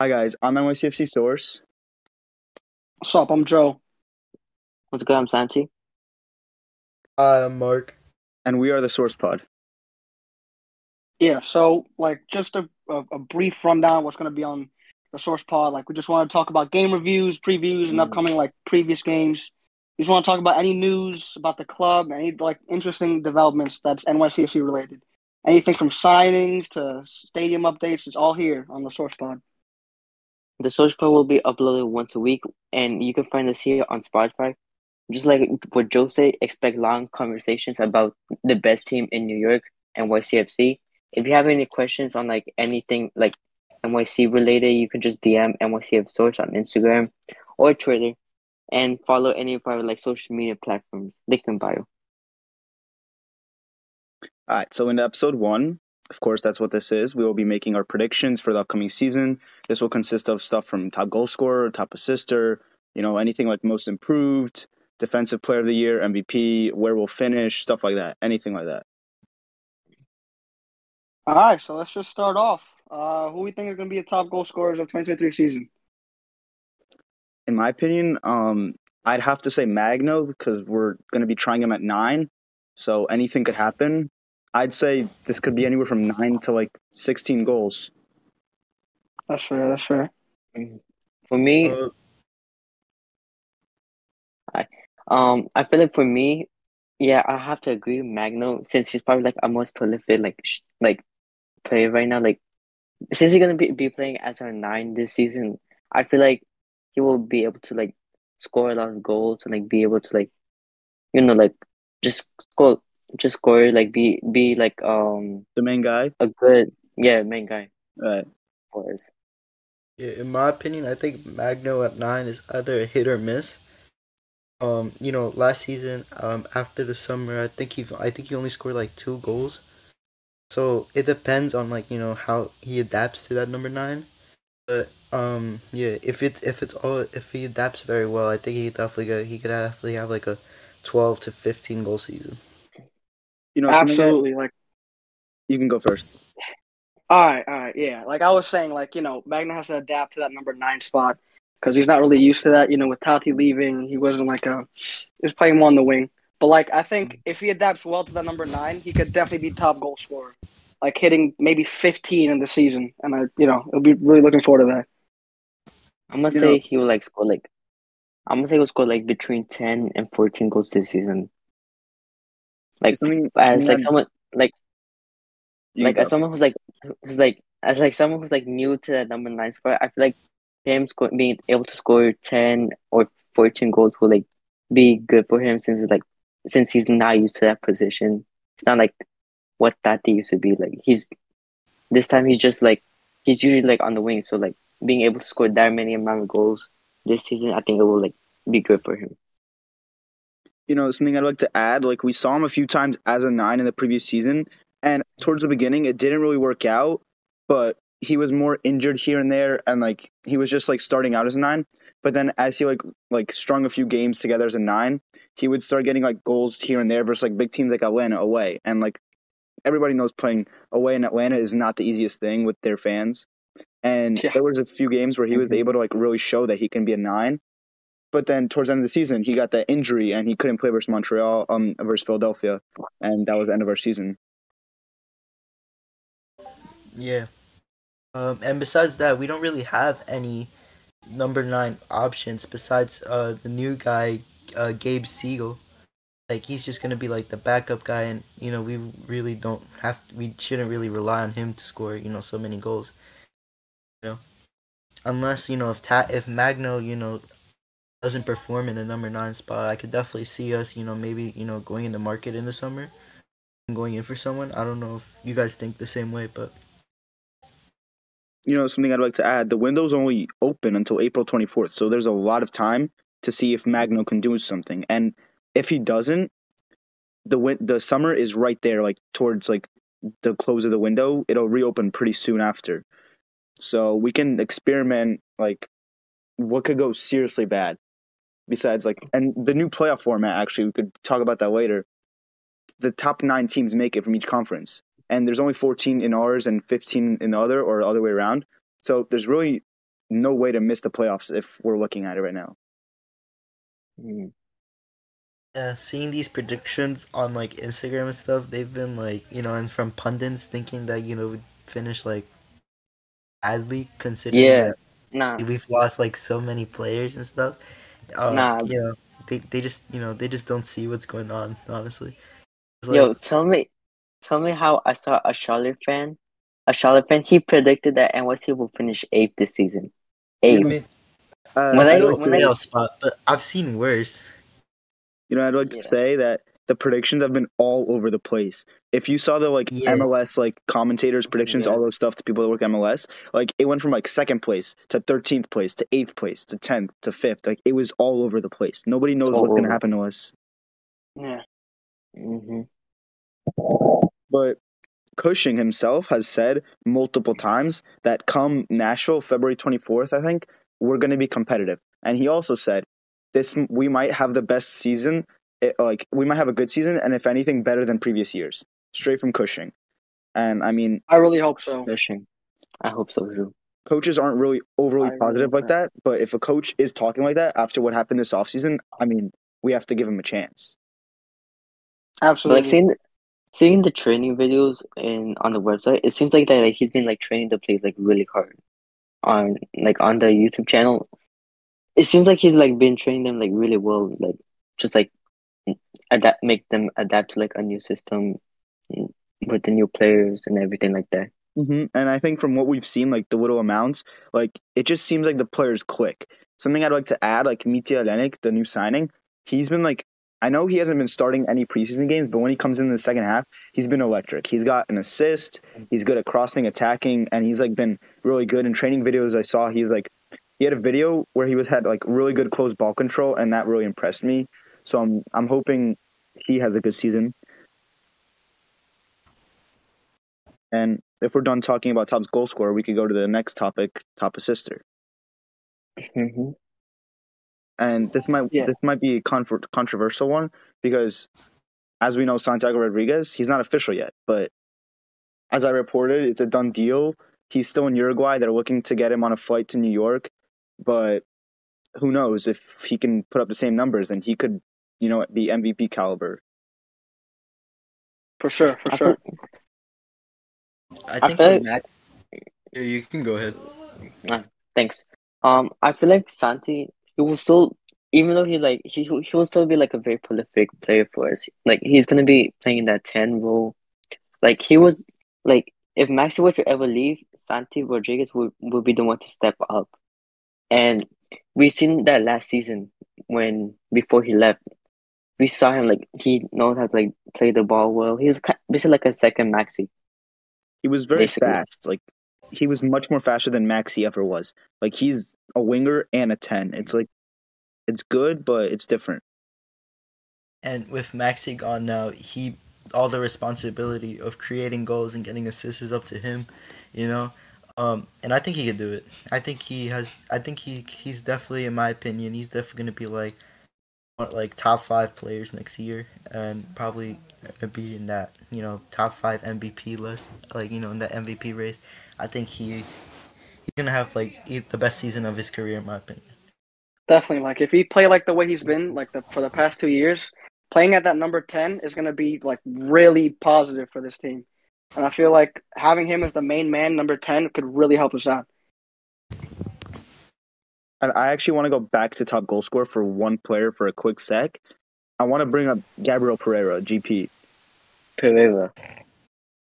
Hi guys, I'm NYCFC Source. What's up? I'm Joe. What's good? I'm Santi. Hi, I'm Mark. and we are the Source Pod. Yeah, so like just a, a, a brief rundown of what's going to be on the Source Pod. Like we just want to talk about game reviews, previews, and Mm. upcoming like previous games. We just want to talk about any news about the club, any like interesting developments that's NYCFC related. Anything from signings to stadium updates, it's all here on the Source Pod. The Source Pod will be uploaded once a week, and you can find us here on Spotify. Just like what Joe said, expect long conversations about the best team in New York, NYCFC. If you have any questions on like anything like NYC related, you can just DM NYCFC Source on Instagram or Twitter, and follow any of our like social media platforms. Link in bio. All right, so into episode one, of course, that's what this is. We will be making our predictions for the upcoming season. This will consist of stuff from top goal scorer, top assister, you know, anything like most improved, defensive player of the year, MVP, where we'll finish, stuff like that, anything like that. All right, so let's just start off. Uh, who we think are going to be the top goal scorers of 2023 season? In my opinion, um, I'd have to say Magno because we're going to be trying him at nine, so anything could happen. I'd say this could be anywhere from nine to like 16 goals. That's fair. That's fair. For me, Uh, Um, I feel like for me, yeah, I have to agree with Magno since he's probably like a most prolific like sh like player right now. Like since he's gonna be, be playing as our nine this season, I feel like he will be able to like score a lot of goals and like be able to like you know like just score just score like be be like um The main guy. a good yeah main guy Right. for us. yeah, in my opinion, I think Magno at nine is either a hit or miss. Um, you know, last season, um, after the summer, I think he, I think he only scored like two goals. So it depends on like you know how he adapts to that number nine. But um, yeah, if it's if it's all if he adapts very well, I think he definitely go, he could definitely have like a twelve to fifteen goal season. You know, something that- Absolutely. Like. you can go first. All right, all right, yeah. Like I was saying, like you know, Magno has to adapt to that number nine spot because he's not really used to that. You know, with Tati leaving, he wasn't like a, he was playing more on the wing. But like I think mm-hmm. if he adapts well to that number nine, he could definitely be top goal scorer, like hitting maybe fifteen in the season. And I, you know, I'll be really looking forward to that. I'm gonna You say know- he will like score like I'm gonna say he'll score like between ten and fourteen goals this season. Like Something- as like someone like like as someone who's like who's like as like someone who's like new to that number nine spot, I feel like him sco- being able to score ten or fourteen goals will like be good for him since like since he's not used to that position. It's not like what that Tati used to be like. He's this time he's just like he's usually like on the wing, so like being able to score that many amount of goals this season, I think it will like be good for him. You know, something I'd like to add, like we saw him a few times as a nine in the previous season, and towards the beginning it didn't really work out, but he was more injured here and there, and like he was just like starting out as a nine. But then as he like like strung a few games together as a nine, he would start getting like goals here and there versus like big teams like Atlanta away, and like everybody knows playing away in Atlanta is not the easiest thing with their fans. And Yeah. there was a few games where he was Mhm. able to like really show that he can be a nine. But then towards the end of the season, he got that injury and he couldn't play versus Montreal, um, versus Philadelphia, and that was the end of our season. Yeah. Um, and besides that, we don't really have any number nine options besides uh the new guy, uh Gabe Segal. Like he's just gonna be like the backup guy, and you know we really don't have we shouldn't really rely on him to score you know so many goals. You know, unless you know if Ta- if Magno you know doesn't perform in the number nine spot, I could definitely see us you know maybe you know going in the market in the summer, and going in for someone. I don't know if you guys think the same way, but. You know, something I'd like to add: the window's only open until April 24th, so there's a lot of time to see if Magno can do something. And if he doesn't, the win- the summer is right there, like towards like the close of the window. It'll reopen pretty soon after, so we can experiment like what could go seriously bad. Besides, like, and the new playoff format. Actually, we could talk about that later. The top nine teams make it from each conference, and there's only 14 in ours and 15 in the other, or the other way around. So there's really no way to miss the playoffs if we're looking at it right now. Mm. Yeah, seeing these predictions on like Instagram and stuff, they've been like, you know, and from pundits thinking that, you know, we'd finish like badly considering Yeah. that Nah, we've lost like so many players and stuff. Uh, Nah. You know, they, they just, you know, they just don't see what's going on, honestly. It's yo, tell me, tell me how I saw a Charlotte fan, a Charlotte fan. He predicted that NYC will finish eighth this season. I Eighth. mean, Uh, When I- still a when I- playoff spot, but I've seen worse. You know, I'd like to say that the predictions have been all over the place. If you saw the like Yeah. MLS like commentators predictions, Yeah. all those stuff to people that work MLS, like it went from like second place to thirteenth place to eighth place to tenth to fifth. Like it was all over the place. Nobody knows All what's going to happen to us. Yeah. Mm-hmm. But Cushing himself has said multiple times that come Nashville, February 24th, I think, we're going to be competitive. And he also said this we might have the best season, it, like we might have a good season, and if anything, better than previous years. Straight from Cushing. And I mean, I really hope so. Pushing. I hope so too. coaches aren't really overly I positive with like that. But if a coach is talking like that after what happened this offseason, I mean, we have to give him a chance. Absolutely. like seeing seeing the training videos in on the website, it seems like that like he's been like training the players like really hard on like on the YouTube channel. It seems like he's like been training them like really well, like just like adapt, make them adapt to like a new system with the new players and everything like that. hmm And I think from what we've seen, like the little amounts, like it just seems like the players click. Something I'd like to add, like Mitja Ilenič, the new signing, he's been like, I know he hasn't been starting any preseason games, but when he comes in the second half, he's been electric. He's got an assist, he's good at crossing, attacking, and he's like been really good in training videos. I saw he's like, he had a video where he was had like really good close ball control, and that really impressed me. So I'm I'm hoping he has a good season. And if we're done talking about Top's goal scorer, we could go to the next topic, top assister. hmm And this might Yeah. this might be a confer- controversial one because, as we know, Santiago Rodriguez he's not official yet, but as I reported, it's a done deal. He's still in Uruguay. They're looking to get him on a flight to New York, but who knows if he can put up the same numbers? Then he could, you know, be MVP caliber. For sure, for I sure. think- I I think feel like- Max. Yeah, you can go ahead. Thanks. Um, I feel like Santi, he will still, even though he like he he will still be like a very prolific player for us. Like he's gonna be playing that ten role. Like he was like if Maxi were to ever leave, Santi Rodriguez would would be the one to step up. And we seen that last season when before he left, we saw him like he knows how to like play the ball well. He's basically like a second Maxi. He was very Basically. fast. Like he was much more faster than Maxi ever was. Like he's a winger and a ten. It's like it's good, but it's different. And with Maxi gone now, he all the responsibility of creating goals and getting assists is up to him, you know. Um, and I think he can do it. I think he has. I think he he's definitely, in my opinion, he's definitely gonna be like, one- like top five players next year, and probably be in that you know top five MVP list, like you know in that MVP race. I think he he's gonna have like the best season of his career, in my opinion. Definitely. Like if he play like the way he's been like the for the past two years, playing at that number ten is gonna be like really positive for this team. And I feel like having him as the main man, number ten, could really help us out. And I actually want to go back to top goal scorer for one player for a quick sec. I want to bring up Gabriel Pereira, GP. Pereira.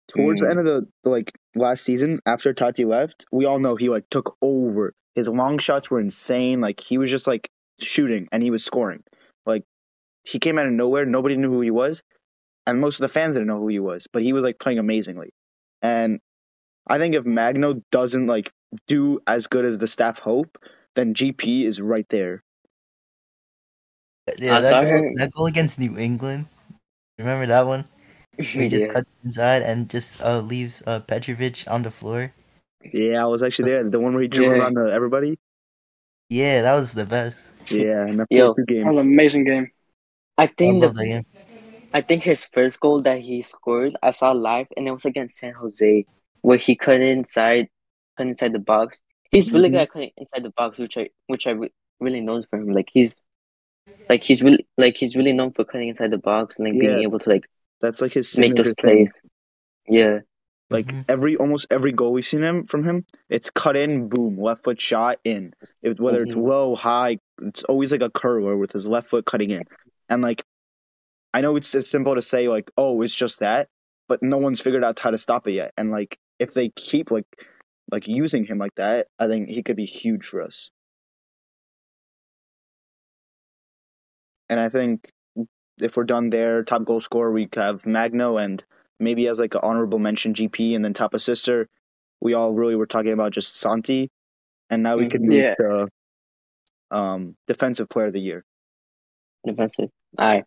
Towards the Mm. end of the, the like last season, after Tati left, we all know he like took over. His long shots were insane. Like he was just like shooting and he was scoring. Like he came out of nowhere. Nobody knew who he was, and most of the fans didn't know who he was. But he was like playing amazingly. And I think if Magno doesn't like do as good as the staff hope, then GP is right there. Yeah, that goal, that goal against New England. Remember that one? Where he just Yeah. cuts inside and just uh, leaves uh, Petrovic on the floor. Yeah, I was actually there. The one where he dribbled Yeah. around everybody. Yeah, that was the best. Yeah, in Yo. Game. an amazing game. I I think the game. I think his first goal that he scored, I saw live, and it was against San Jose, where he cut inside, cut inside the box. He's really Mhm. good at cutting inside the box, which I which I re- really known for him. Like he's like he's really like he's really known for cutting inside the box and like being able to like That's like his make those signature plays. Yeah, Like Mhm. every almost every goal we've seen him from him, it's cut in, boom, left foot shot in. If, whether it's Mhm. low, high, it's always like a curler with his left foot cutting in. And like, I know it's, as simple to say like, oh, it's just that, but no one's figured out how to stop it yet. And like, if they keep like like using him like that, I think he could be huge for us. And I think if we're done there, top goal scorer, we have Magno and maybe as like an honorable mention GP, and then top assister, we all really were talking about just Santi, and now we could Mhm. move Yeah. to um, defensive player of the year. defensive. All right.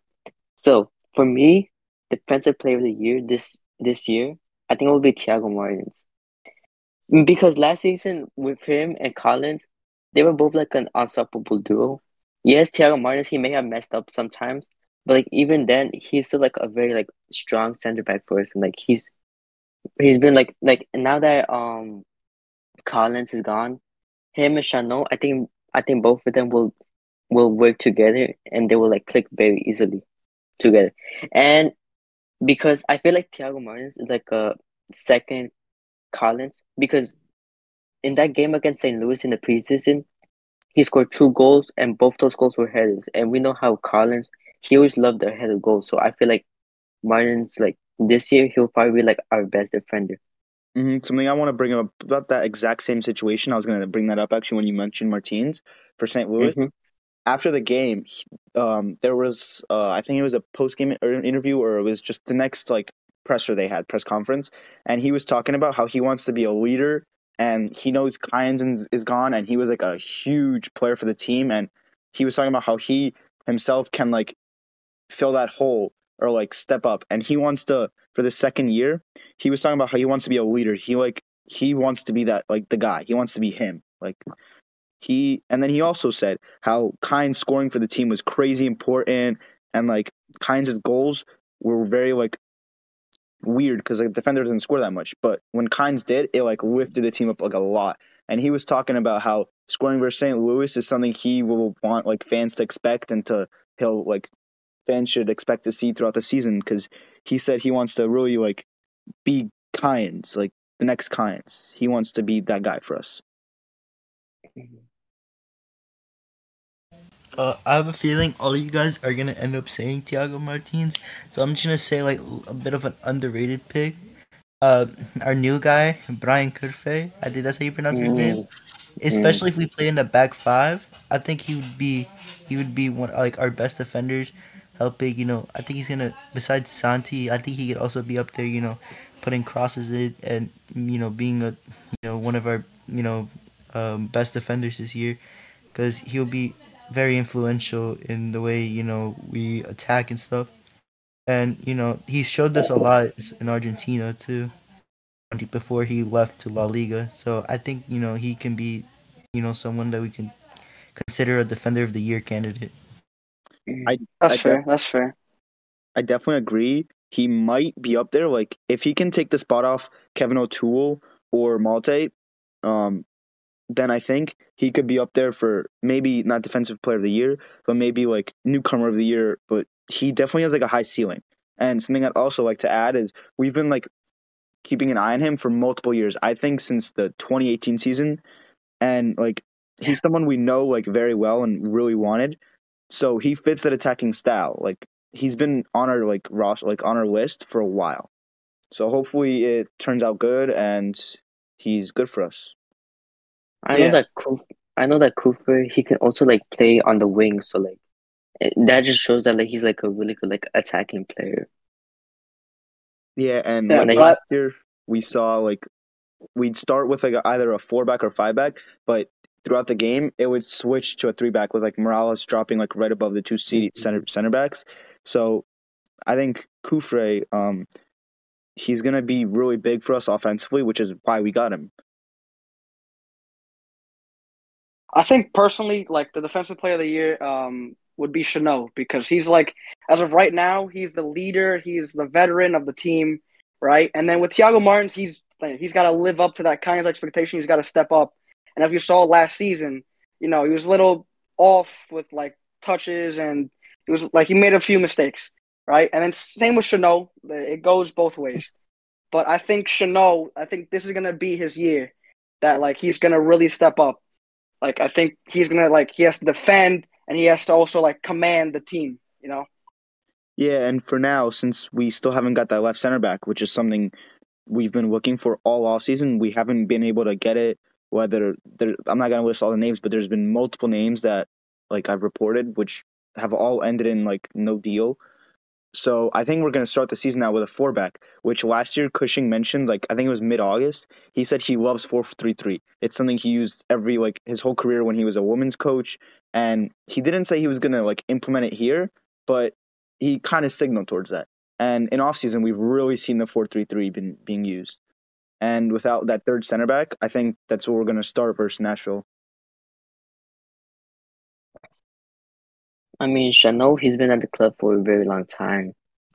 So for me, defensive player of the year this this year, I think it will be Thiago Martins. Because last season with him and Callens, they were both like an unstoppable duo. Yes, Thiago Martins, he may have messed up sometimes, but like even then, he's still like a very like strong center back for us, and like he's he's been like like now that um Callens is gone, him and Chanot, I think I think both of them will will work together and they will like click very easily together. And because I feel like Thiago Martins is like a second Callens because in that game against St. Louis in the preseason, he scored two goals and both those goals were headers. And we know how Callens he always loved the header goals. So I feel like Martins like this year he'll probably be like our best defender. hmm Something I want to bring up about that exact same situation. I was going to bring that up actually when you mentioned Martins for St. Louis. Mhm. After the game, um, there was uh, I think it was a post game interview or it was just the next like presser they had press conference, and he was talking about how he wants to be a leader and he knows is- is gone and he was like a huge player for the team and he was talking about how he himself can like fill that hole or like step up and he wants to for the second year he was talking about how he wants to be a leader. He like he wants to be that like the guy. He wants to be him. Like he and then he also said how Callens scoring for the team was crazy important and like Callens' goals were very like weird because the defender doesn't score that much but when Callens did it like lifted the team up like a lot and he was talking about how scoring versus St. Louis is something he will want like fans to expect and to he'll like fans should expect to see throughout the season because he said he wants to really like be Callens, like the next Callens. He wants to be that guy for us. Mm-hmm. Uh, I have a feeling all of you guys are gonna end up saying Thiago Martins, so I'm just gonna say like a bit of an underrated pick. Uh, our new guy Braian Cufré, I think that's how you pronounce his name. Especially if we play in the back five, I think he would be he would be one like our best defenders, helping. You know, I think he's gonna besides Santi, I think he could also be up there. You know, putting crosses in and you know being a you know one of our you know um, best defenders this year, because he'll be very influential in the way you know we attack and stuff. And you know he showed us a lot in Argentina too, before he left to La Liga. So I think you know he can be, you know, someone that we can consider a defender of the year candidate. I That's I fair. That's fair. I definitely agree. He might be up there. Like if he can take the spot off Kevin O'Toole or Malte, um, then I think he could be up there for maybe not defensive player of the year, but maybe like newcomer of the year. But he definitely has like a high ceiling. And something I'd also like to add is we've been like keeping an eye on him for multiple years. I think since the 2018 season, and like he's someone we know like very well and really wanted. So he fits that attacking style. Like he's been on our like roster, like on our list for a while. So hopefully it turns out good and he's good for us. I know Yeah. that Kuf, I know that Cooper he can also like play on the wing, so like that just shows that like he's like a really good like attacking player. Yeah, and Yeah, like last year we saw like we'd start with like either a four back or five back, but throughout the game it would switch to a three back with like Morales dropping like right above the two seat center center backs. So I think Cufré, um, he's gonna be really big for us offensively, which is why we got him. I think personally, like the defensive player of the year um, would be Chanot because he's like, as of right now, he's the leader, he's the veteran of the team, right? And then with Thiago Martins, he's he's got to live up to that kind of expectation. He's got to step up, And as you saw last season, you know, he was a little off with like touches and it was like he made a few mistakes, right? And then same with Chanot. It goes both ways. But I think Chanot, I think this is gonna be his year that like he's gonna really step up. Like I think he's gonna like he has to defend and he has to also like command the team, you know? Yeah, and for now, since we still haven't got that left center back, which is something we've been looking for all off season, we haven't been able to get it. Whether there, I'm not gonna list all the names, but there's been multiple names that like I've reported, which have all ended in like no deal. So I think we're going to start the season out with a four back, which last year Cushing mentioned, like I think it was mid August. He said he loves four three three. It's something he used every like his whole career when he was a women's coach, and he didn't say he was going to like implement it here, but he kind of signaled towards that. And in off season, we've really seen the four three three been being used. And without that third center back, I think that's what we're going to start versus Nashville. I mean, Chanot, he's been at the club for a very long time,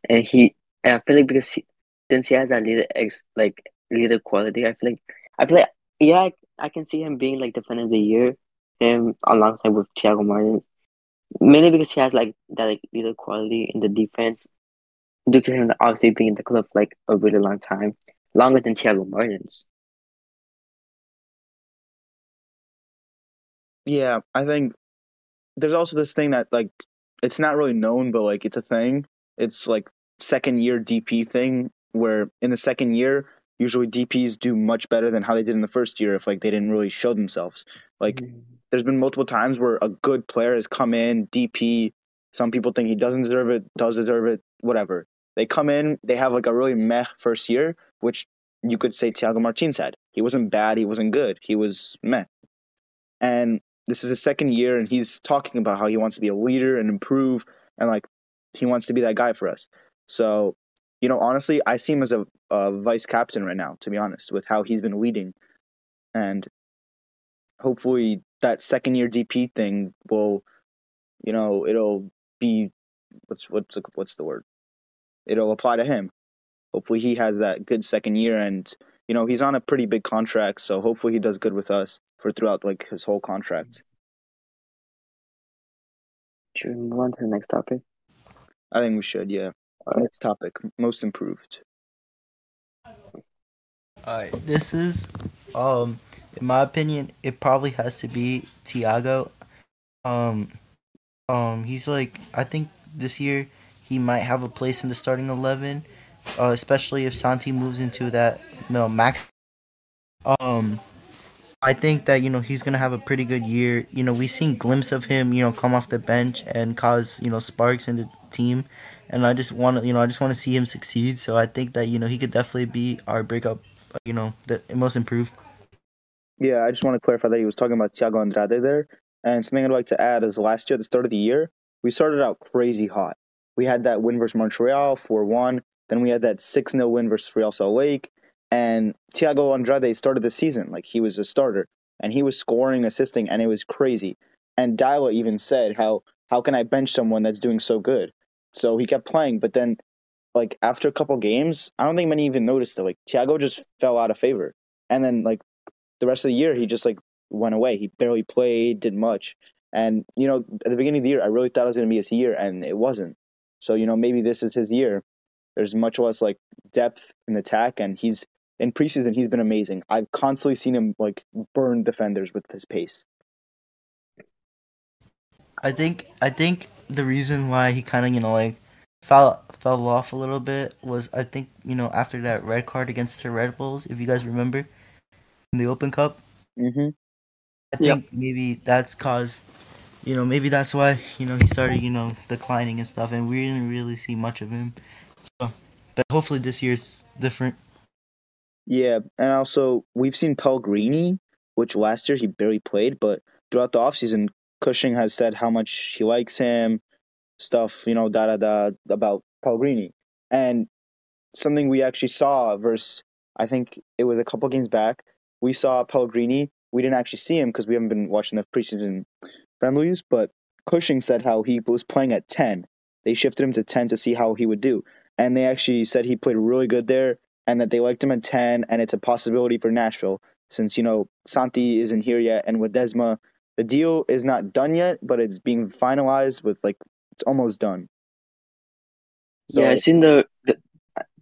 and he, and I feel like because he, since he has that leader ex like leader quality, I feel like I feel like yeah, I, I can see him being like defender of the year, him alongside with Thiago Martins, mainly because he has like that like leader quality in the defense, due to him obviously being in the club for like a really long time, longer than Thiago Martins. Yeah, I think there's also this thing that like it's not really known, but like it's a thing. It's like second year DP thing where in the second year usually DPs do much better than how they did in the first year if like they didn't really show themselves. Like mm-hmm. there's been multiple times where a good player has come in DP. Some people think he doesn't deserve it, does deserve it, whatever. They come in, they have like a really meh first year, which you could say Thiago Martins had. He wasn't bad, he wasn't good, he was meh. And this is his second year and he's talking about how he wants to be a leader and improve and like he wants to be that guy for us. So, you know, honestly, I see him as a, a vice captain right now, to be honest, with how he's been leading. And hopefully that second year DP thing will, you know, it'll be what's what's what's the word? It'll apply to him. Hopefully he has that good second year and you know, he's on a pretty big contract, so hopefully he does good with us for throughout like his whole contract. Should we move on to the next topic? I think we should, yeah. Right. Next topic, most improved. Alright, this is um in my opinion, it probably has to be Thiago. Um um he's like I think this year he might have a place in the starting eleven. Uh, especially if Santi moves into that know, max um I think that you know he's gonna have a pretty good year. You know, we've seen glimpse of him, you know, come off the bench and cause you know sparks in the team, and I just want to, you know, I just want to see him succeed. So I think that you know he could definitely be our breakup, you know, the most improved. Yeah, I just want to clarify that he was talking about Thiago Andrade there, and something I'd like to add is last year at the start of the year we started out crazy hot. We had that win versus Montreal four one, then we had that six 0 win versus Real Salt Lake. And Thiago Andrade started the season like he was a starter and he was scoring, assisting, and it was crazy. And Deila even said, "How how can I bench someone that's doing so good?" So he kept playing, but then like after a couple games, I don't think many even noticed it. Like Thiago just fell out of favor, and then like the rest of the year, he just like went away. He barely played, did much, and you know at the beginning of the year, I really thought it was going to be his year, and it wasn't. So you know maybe this is his year. There's much less like depth in attack, and he's in preseason he's been amazing. I've constantly seen him like burn defenders with his pace. I think I think the reason why he kind of you know like fell fell off a little bit was I think you know after that red card against the Red Bulls, if you guys remember, in the Open Cup. Mm-hmm. I think yep. maybe that's caused, you know, maybe that's why you know he started you know declining and stuff, and we didn't really see much of him. So, but hopefully this year's different. Yeah, and also we've seen Pellegrini, which last year he barely played, but throughout the offseason, Cushing has said how much he likes him, stuff, you know, da da da about Pellegrini. And something we actually saw versus I think it was a couple games back, we saw Pellegrini. We didn't actually see him because we haven't been watching the preseason friendlies, but Cushing said how he was playing at 10. They shifted him to 10 to see how he would do. And they actually said he played really good there and that they liked him at 10 and it's a possibility for Nashville. since you know Santi isn't here yet, and with Desma, the deal is not done yet, but it's being finalized with like it's almost done. Yeah, I So- seen the, the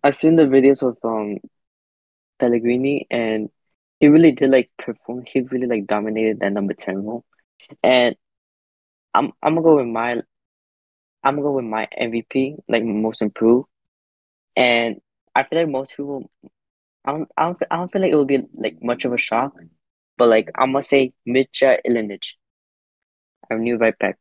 I seen the videos of um Pellegrini and he really did like perform. He really like dominated that number ten role, and I'm I'm gonna go with my I'm gonna go with my MVP like most improved, and I feel like most people I don't I don't I don't feel like it will be like much of a shock, but like I'm gonna say Mitja Ilenič, our new right back.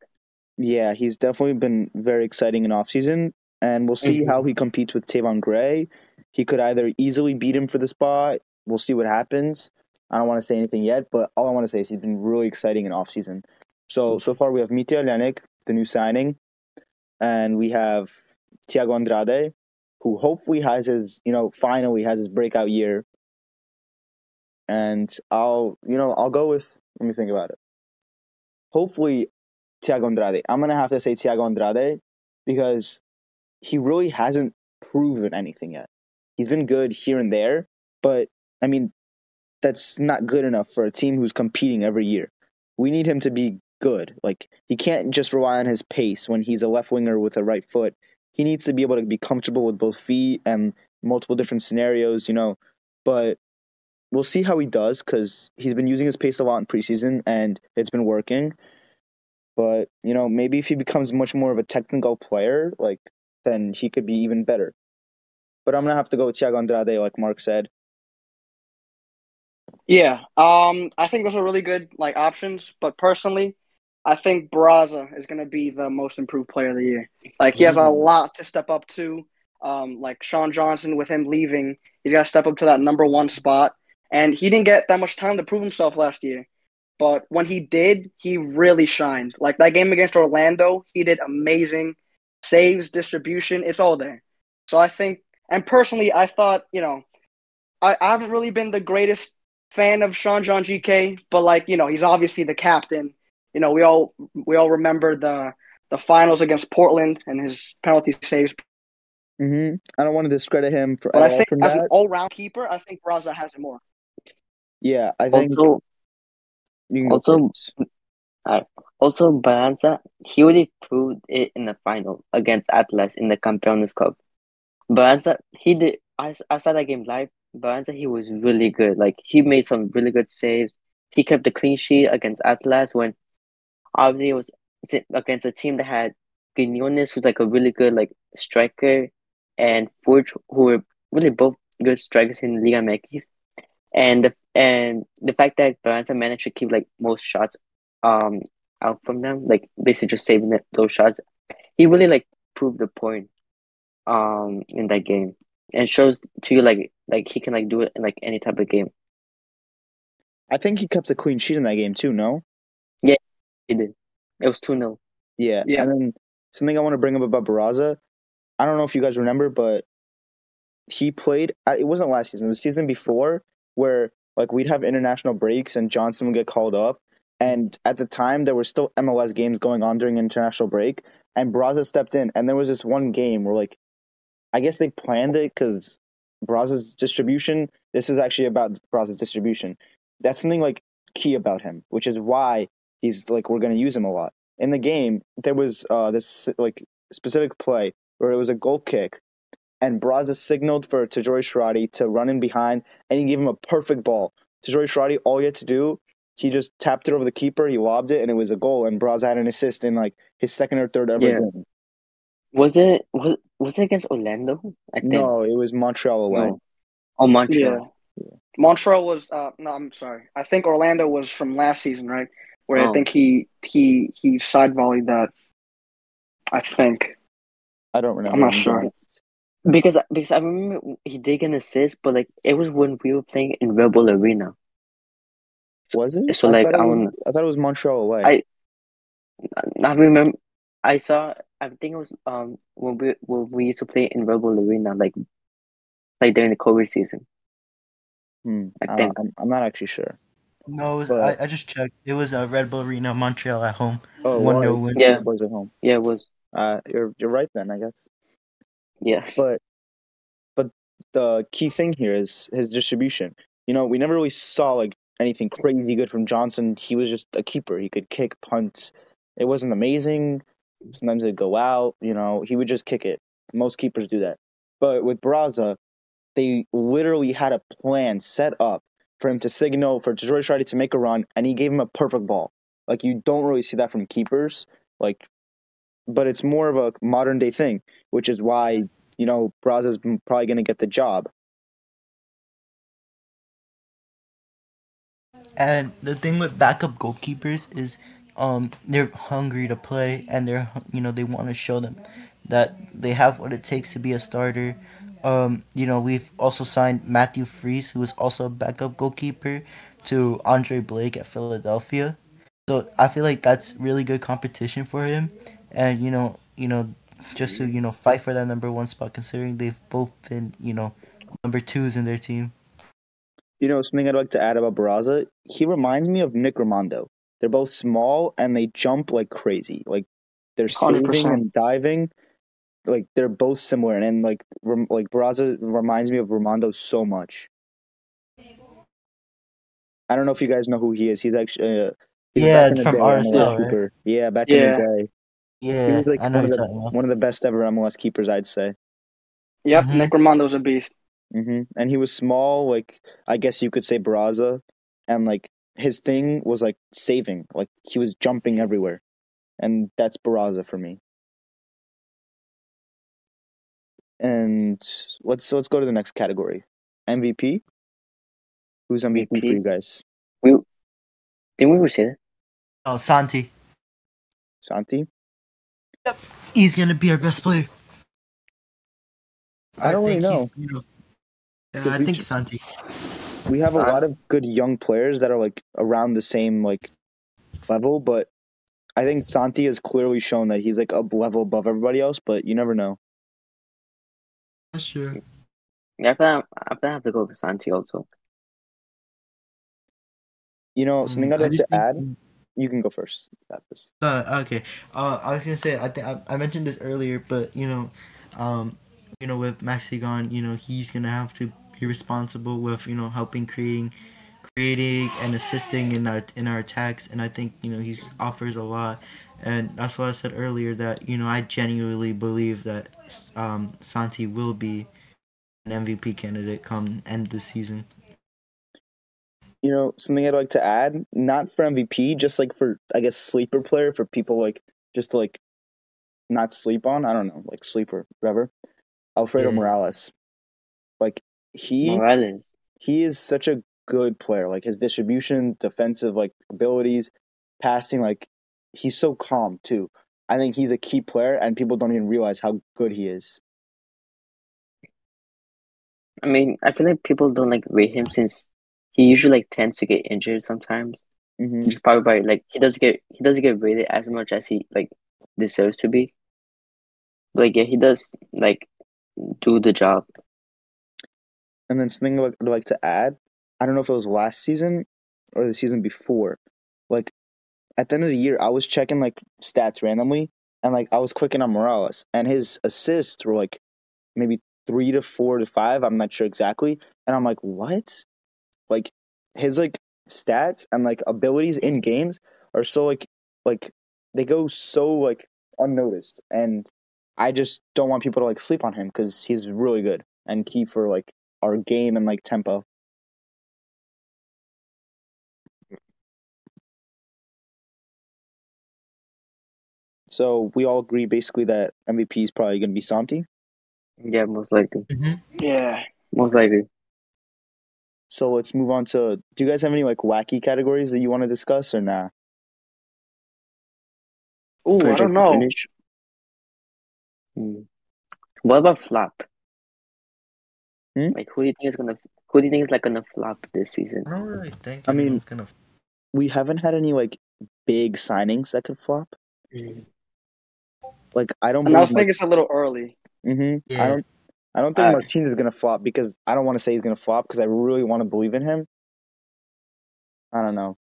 Yeah, he's definitely been very exciting in offseason, and we'll see Mhm. how he competes with Tayvon Gray. He could either easily beat him for the spot. We'll see what happens. I don't want to say anything yet, but all I want to say is he's been really exciting in offseason. So so far we have Mitja Ilenič, the new signing, and we have Thiago Andrade, who hopefully has his, you know, finally has his breakout year. And I'll, you know, I'll go with. Let me think about it. Hopefully, Thiago Andrade. I'm gonna have to say Thiago Andrade because he really hasn't proven anything yet. He's been good here and there, but I mean, that's not good enough for a team who's competing every year. We need him to be good. Like he can't just rely on his pace when he's a left winger with a right foot. He needs to be able to be comfortable with both feet and multiple different scenarios, you know. But we'll see how he does because he's been using his pace a lot in preseason and it's been working. But you know, maybe if he becomes much more of a technical player, like then he could be even better. But I'm gonna have to go with Thiago Andrade, like Mark said. Yeah, um, I think those are really good like options. But personally, I think Barraza is going to be the most improved player of the year. Like he has a lot to step up to. Um, like Sean Johnson, with him leaving, he's got to step up to that number one spot. And he didn't get that much time to prove himself last year. But when he did, he really shined. Like that game against Orlando, he did amazing. Saves, distribution, it's all there. So I think, and personally, I thought, you know, I, I haven't really been the greatest fan of Sean John GK, but like, you know, he's obviously the captain. You know, we all we all remember the the finals against Portland and his penalty saves. hmm I don't want to discredit him for But I think from as that. an all round keeper, I think Barraza has it more. yeah, I think Also, you can also- first. Also, Barraza, he already proved it in the final against Atlas in the Campeones Cup. Barraza, he did. I, I saw that game live. Barraza, he was really good. Like he made some really good saves. He kept the clean sheet against Atlas when obviously it was against a team that had Quinones, who's like a really good like striker, and Furch, who were really both good strikers in Liga MX. And the and the fact that Barraza managed to keep like most shots um out from them, like basically just saving those shots. He really like proved the point um in that game and shows to you like like he can like do it in like any type of game. I think he kept a clean sheet in that game too. No. He did. It was 2 0. Yeah. Yeah. And then something I want to bring up about Barraza, I don't know if you guys remember, but he played, it wasn't last season, it was season before where like we'd have international breaks and Johnson would get called up. And at the time, there were still MLS games going on during international break, and Barraza stepped in. And there was this one game where, like, I guess they planned it because Barraza's distribution. This is actually about Barraza's distribution. That's something like key about him, which is why he's like we're going to use him a lot in the game, there was uh, this like specific play where it was a goal kick, and Barraza signaled for Tajouri-Shradi to run in behind, and he gave him a perfect ball. Tajouri-Shradi, all he had to do, he just tapped it over the keeper, he lobbed it, and it was a goal. And Barraza had an assist in like his second or third ever Yeah. game. Was it was was it against Orlando? I think. No, it was Montreal away. No. Oh, Montreal. Yeah. Montreal was uh no, I'm sorry. I think Orlando was from last season, right? Where I Oh. think he he he side volleyed that. I think. I don't remember. I'm not sure. Because because I remember he did get an assist, but like it was when we were playing in Red Bull Arena. Was it? So, I like, thought it I was, I thought it was Montreal away. I- I remember I saw I think it was um when we when we used to play in Red Bull Arena like like during the COVID season. Hmm, I I think. I'm, I'm not actually sure. No, it was, But- I, I just checked. It was uh, Red Bull Arena, Montreal at home. Oh, One it nil win. Yeah. It was at home. Yeah, it was Uh, you're you're right then, I guess. yeah. But but the key thing here is his distribution. you know, we never really saw like anything crazy good from Johnson. He was just a keeper. He could kick, punt. It wasn't amazing. Sometimes it'd go out. You know, he would just kick it. Most keepers do that. But with Barraza, they literally had a plan set up for him to signal for Tajouri-Shradi to make a run, and he gave him a perfect ball. Like you don't really see that from keepers. Like, but it's more of a modern day thing, which is why you know Barraza's probably going to get the job. And the thing with backup goalkeepers is, um, they're hungry to play, and they're you know they want to show them that they have what it takes to be a starter. Um, you know, we've also signed Matthew Freese, who is also a backup goalkeeper, to Andre Blake at Philadelphia. So I feel like that's really good competition for him, and you know, you know, just to you know fight for that number one spot, considering they've both been you know number twos in their team. You know, something I'd like to add about Barraza, he reminds me of Nick Rimando. They're both small and they jump like crazy. Like they're saving 100%. and diving. Like they're both similar, and, then like Ram- like Barraza reminds me of Rimando so much. I don't know if you guys know who he is. He's actually uh, he's Yeah, back in the from day RSL, MLS right? keeper. Yeah, back Yeah. in the day, he Yeah, was like I know one of, the, one of the best ever MLS keepers, I'd say. Yep, Mhm. Nick Rimando's a beast. hmm And he was small, like I guess you could say Barraza, and like his thing was like saving, like he was jumping everywhere, and that's Barraza for me. And let's let's go to the next category, MVP. Who's MVP, for you guys? We didn't we say that? Oh, Santi. Santi. Yep, He's gonna be our best player. I don't really know. you know yeah, I think just- Santi. We have a lot of good young players that are like around the same like level, but I think Santi has clearly shown that he's like a level above everybody else. But you never know. That's true. Yeah, I think I think I have to go with Santi also. You know, something I'd Mm, like to think- add. You can go first. Got this. No, okay. Uh, I was gonna say I think I, I mentioned this earlier, but you know, um, you know, with Maxi gone, you know, he's gonna have to be responsible with you know helping creating, creating and assisting in our in our attacks, and I think you know he's offers a lot, and that's why I said earlier that you know I genuinely believe that um Santi will be an MVP candidate come end of the season. You know, something I'd like to add, not for MVP, just like for I guess sleeper player for people like just to like not sleep on. I don't know, like sleeper, whatever. Alfredo Morales, like he Morales. he is such a good player. Like his distribution, defensive like abilities, passing, like he's so calm too. I think he's a key player, and people don't even realize how good he is. I mean, I feel like people don't like rate him since he usually like tends to get injured sometimes. hmm probably why like he doesn't get he doesn't get rated as much as he like deserves to be. But, like yeah, he does like do the job. And then something I'd like to add, I don't know if it was last season or the season before. Like at the end of the year, I was checking like stats randomly, and like I was clicking on Morales, and his assists were like maybe three to four to five. I'm not sure exactly, and I'm like, what? Like his like stats and like abilities in games are so like like they go so like unnoticed, and I just don't want people to like sleep on him because he's really good and key for like our game and like tempo. So we all agree basically that MVP is probably going to be Santi. Yeah, most likely. Yeah. Most likely. So let's move on to. Do you guys have any like wacky categories that you want to discuss or nah? Ooh, I don't know. finish. Hmm. What about flop? Hmm? Like who do you think is gonna who do you think is like gonna flop this season? I don't really think I mean- gonna. We haven't had any like big signings that could flop. Like I don't. And I was thinking it's a little early. hmm Yeah. I don't. I don't think Uh, Martinez is going to flop because I don't want to say he's going to flop because I really want to believe in him. I don't know.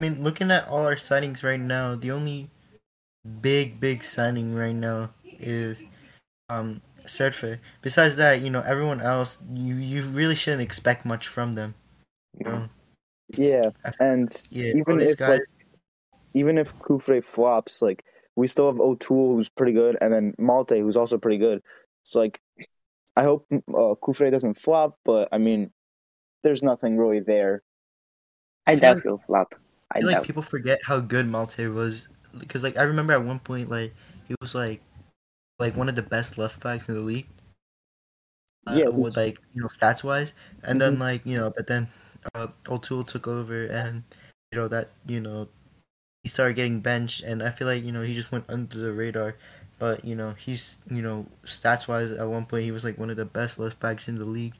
I mean, looking at all our signings right now, the only big, big signing right now is um Surfer. Besides that, you know, everyone else, you you really shouldn't expect much from them. You know, Yeah, and yeah, even all these if like even if Cufré flops, like we still have O'Toole who's pretty good, and then Malte who's also pretty good. So like, I hope uh, Cufré doesn't flop, but I mean, there's nothing really there. I feel doubt like- he'll flop. I I feel like doubt. people forget how good Malte was because like I remember at one point like he was like like one of the best left backs in the league. Uh, Yeah, with like you know stats wise, and then like you know, but then uh, O'Toole took over, and you know that you know he started getting benched, and I feel like you know he just went under the radar. But you know he's you know stats wise at one point he was like one of the best left backs in the league.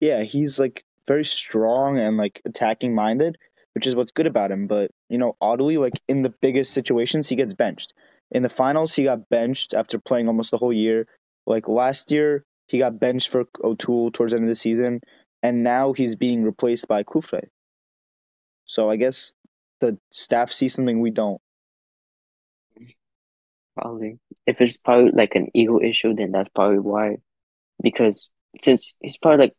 Yeah, he's like very strong and like attacking minded, which is what's good about him. But you know, oddly, like in the biggest situations, he gets benched. In the finals, he got benched after playing almost the whole year. Like last year, he got benched for O'Toole towards the end of the season, and now he's being replaced by Cufré. So I guess the staff see something we don't. Probably. If it's probably like an ego issue, then that's probably why. Because since he's probably like,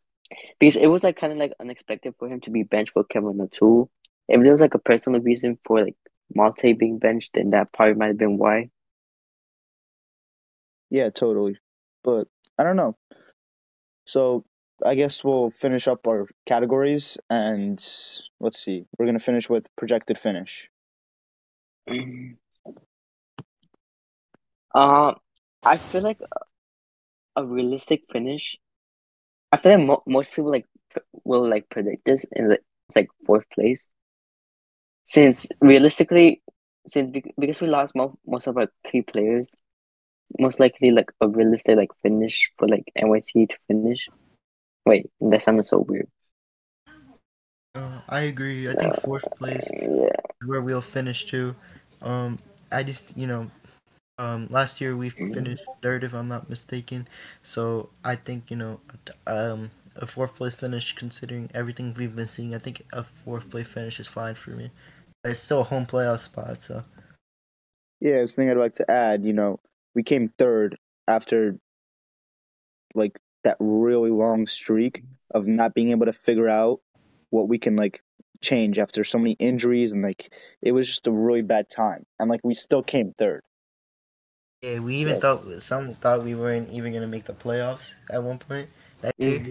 because it was like kind of like unexpected for him to be benched for Kevin O'Toole. If there was like a personal reason for like Malte being benched, then that probably might have been why. Yeah, totally. But I don't know. So I guess we'll finish up our categories and let's see. We're gonna finish with projected finish. Uh, I feel like a, a realistic finish. I feel like mo- most people like will like predict this in the it's like fourth place. Since realistically, since bec- because we lost mo- most of our key players, most likely like a realistic like finish for like NYC to finish. Wait, that sounded so weird. Uh, I agree. I think fourth place Yeah. is where we'll finish too. Um, I just you know, um, last year we finished third if I'm not mistaken. So I think you know, um, a fourth place finish considering everything we've been seeing. I think a fourth place finish is fine for me. It's still a home playoff spot, so Yeah, something I'd like to add, you know, we came third after like that really long streak of not being able to figure out what we can like change after so many injuries and like it was just a really bad time. And like we still came third. yeah. We even So- thought some thought we weren't even gonna make the playoffs at one point that year.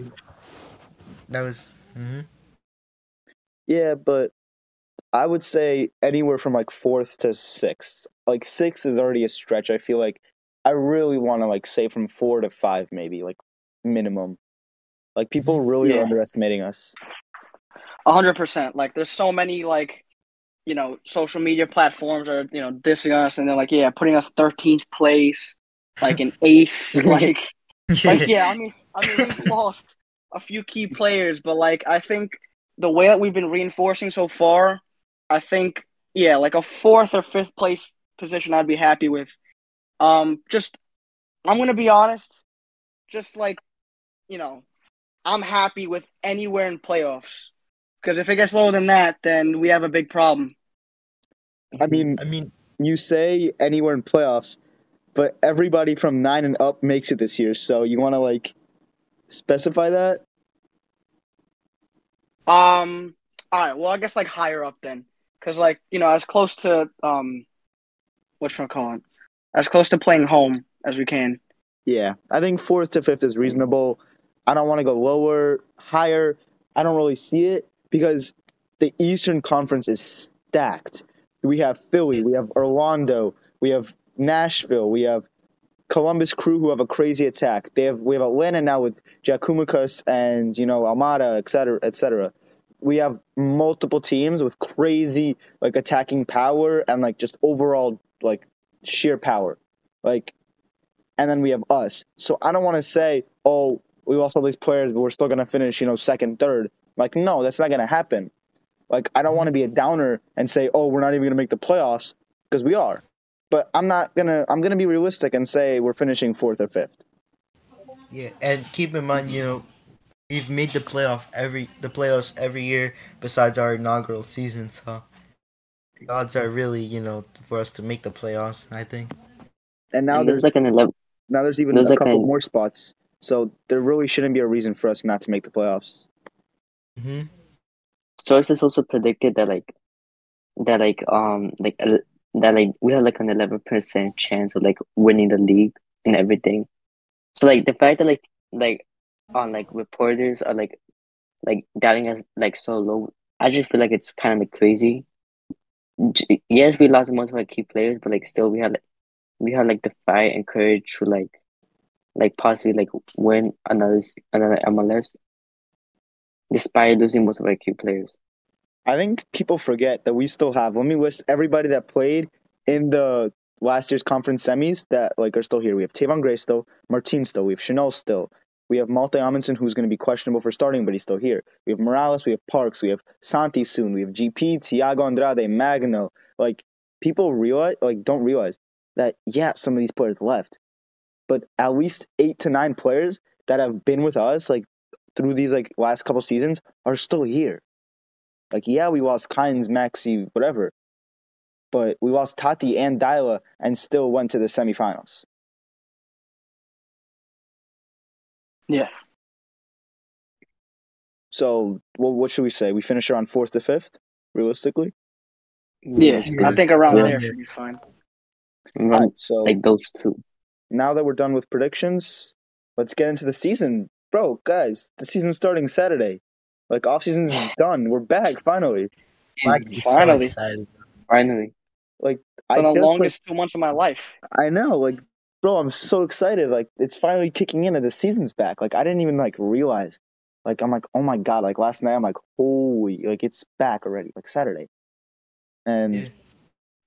That was. hmm Yeah, but I would say anywhere from like fourth to sixth. Like sixth is already a stretch. I feel like I really want to like say from four to five, maybe like minimum. Like people really are underestimating us. A hundred percent. Like there's so many like you know social media platforms are you know dissing us and they're like yeah putting us thirteenth place like an eighth like like yeah I mean I mean we've lost a few key players but like I think the way that we've been reinforcing so far I think yeah like a fourth or fifth place position I'd be happy with. Um, just I'm gonna be honest, just like you know, I'm happy with anywhere in playoffs. Because if it gets lower than that, then we have a big problem. I mean, I mean, you say anywhere in playoffs, but everybody from nine and up makes it this year. So you want to like specify that? Um, all right. Well, I guess like higher up then, because like you know, as close to um, what should I call it? As close to playing home as we can. Yeah, I think fourth to fifth is reasonable. I don't want to go lower, higher. I don't really see it because the Eastern Conference is stacked. We have Philly, we have Orlando, we have Nashville, we have Columbus Crew who have a crazy attack. They have we have Atlanta now with Giakoumakis and you know Almada, et cetera, et cetera. We have multiple teams with crazy like attacking power and like just overall like sheer power. Like and then we have us. So I don't want to say, oh, we lost all these players, but we're still gonna finish, you know, second, third. Like, no, that's not gonna happen. Like, I don't want to be a downer and say, oh, we're not even gonna make the playoffs because we are. But I'm not gonna. I'm gonna be realistic and say we're finishing fourth or fifth. Yeah, and keep in mind, you know, we've made the playoff every the playoffs every year besides our inaugural season, so the odds are really, you know, for us to make the playoffs. I think. And now And there's there's like an eleven. Now there's even There's a like couple a- more spots. So there really shouldn't be a reason for us not to make the playoffs. hmm sources also predicted that like that like um like that like we have like an eleven percent chance of like winning the league and everything. So like the fact that like like on like reporters are like like doubting us like so low, I just feel like it's kind of like crazy. Yes, we lost most of our key players, but like still we had like we had like the fight and courage to like like possibly like win another another MLS despite losing most of our key players. I think people forget that we still have. Let me list everybody that played in the last year's conference semis that like are still here. We have Tayvon Gray still, Martin still, we have Chanot still, we have Malte Amundsen who's going to be questionable for starting, but he's still here. We have Morales, we have Parks, we have Santi soon, we have GP, Thiago Andrade, Magno. Like people realize, like don't realize that yeah, some of these players left, but at least eight to nine players that have been with us like through these like last couple seasons are still here. Like, yeah, we lost Kynes, Maxi, whatever. But we lost Tati and Deila and still went to the semifinals. Yeah. So, well, what should we say? We finish around fourth to fifth, realistically? Yeah. Yeah. I think around Yeah. there should be fine. Right, All right, so like those two. Now that we're done with predictions, let's get into the season. Bro, guys, the season's starting Saturday. Like, off season's done. We're back, finally. Like, so Finally. excited. Finally. I For the just, longest two months of my life. I know, like, bro, I'm so excited. Like, it's finally kicking in and the season's back. Like, I didn't even, like, realize. Like, I'm like, oh my God. Like, last night, I'm like, holy, like, it's back already, like, Saturday. And Yeah.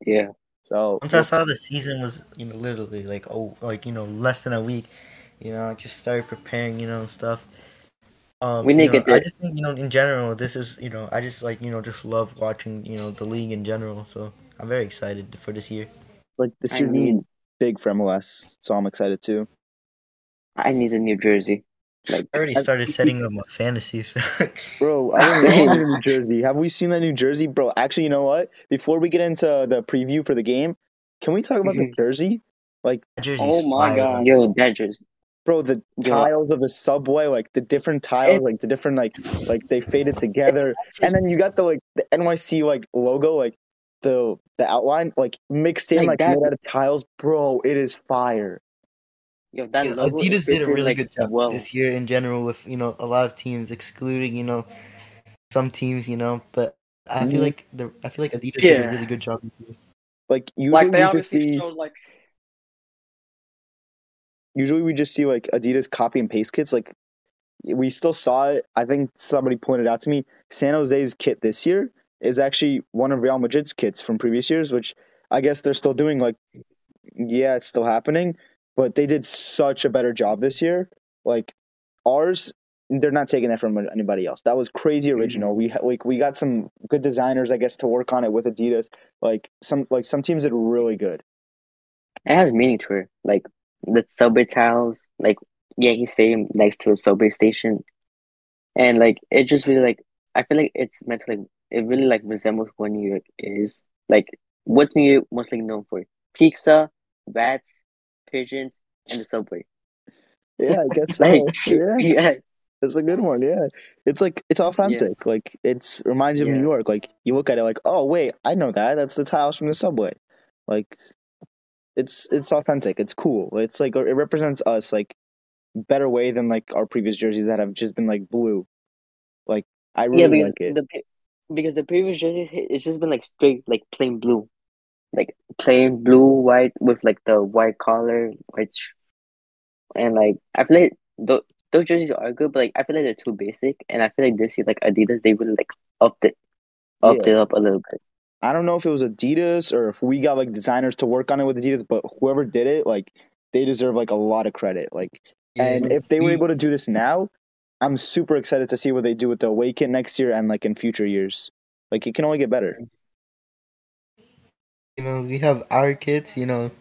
Yeah. So, Once I saw the season was, you know, literally like oh, like you know, less than a week, you know, I just started preparing, you know, and stuff. Um, We need you to know, get I just think you know, in general, this is you know, I just like you know, just love watching you know the league in general. So I'm very excited for this year. like, this I year need big for MLS. So I'm excited too. I need a New Jersey. Like I already started setting up my fantasies. Bro, I was Same. in New Jersey. Have we seen that New Jersey? Bro, actually, you know what? Before we get into the preview for the game, can we talk about the Mhm. jersey? Jersey's Oh my fire, God. yo, that just Bro, the Yo. tiles of the subway, like the different tiles, like the different like like they faded together. And then you got the like the NYC like logo, like the the outline, like mixed in, Like like, that- made out of tiles. Bro, it is fire. Yo that Yeah, logo Adidas did a really like, good job well. this year in general with you know a lot of teams, excluding you know some teams, you know. But I feel Mhm. like the I feel like Adidas did a really good job this year. Like usually Like they obviously see showed like usually we just see like Adidas copy and paste kits. Like we still saw it. I think somebody pointed out to me San Jose's kit this year is actually one of Real Madrid's kits from previous years, which I guess they're still doing. Like, yeah, it's still happening, but they did such a better job this year. Like ours, they're not taking that from anybody else. That was crazy mm-hmm. original. We ha- like we got some good designers, I guess, to work on it with Adidas. Like some like some teams did really good. It has meaning to her. Like the subway tiles, like Yankee Stadium next to a subway station. And like it just really like I feel like it's meant to like it really like resembles what New York is. Like what's New York mostly known for? Pizza, rats, pigeons, and the subway. Yeah, I guess so. Like yeah. yeah. That's a good one. Yeah, it's like it's authentic. Like it's reminds you of Yeah. New York. Like you look at it, like oh wait, I know that. That's the tiles from the subway. Like it's it's authentic. It's cool. It's like it represents us like better way than like our previous jerseys that have just been like blue. Like I really Yeah, because like it. the because the previous jerseys it's just been like straight like plain blue, like plain blue white with like the white collar, white, and like I feel like th- those jerseys are good, but like I feel like they're too basic, and I feel like this year like Adidas they really like upped it, upped Yeah. it up a little bit. I don't know if it was Adidas or if we got like designers to work on it with Adidas, but whoever did it, like they deserve like a lot of credit. Like And if they were able to do this now, I'm super excited to see what they do with the away kit next year and like in future years. Like it can only get better. Mm-hmm. You know, we have our kids, you know,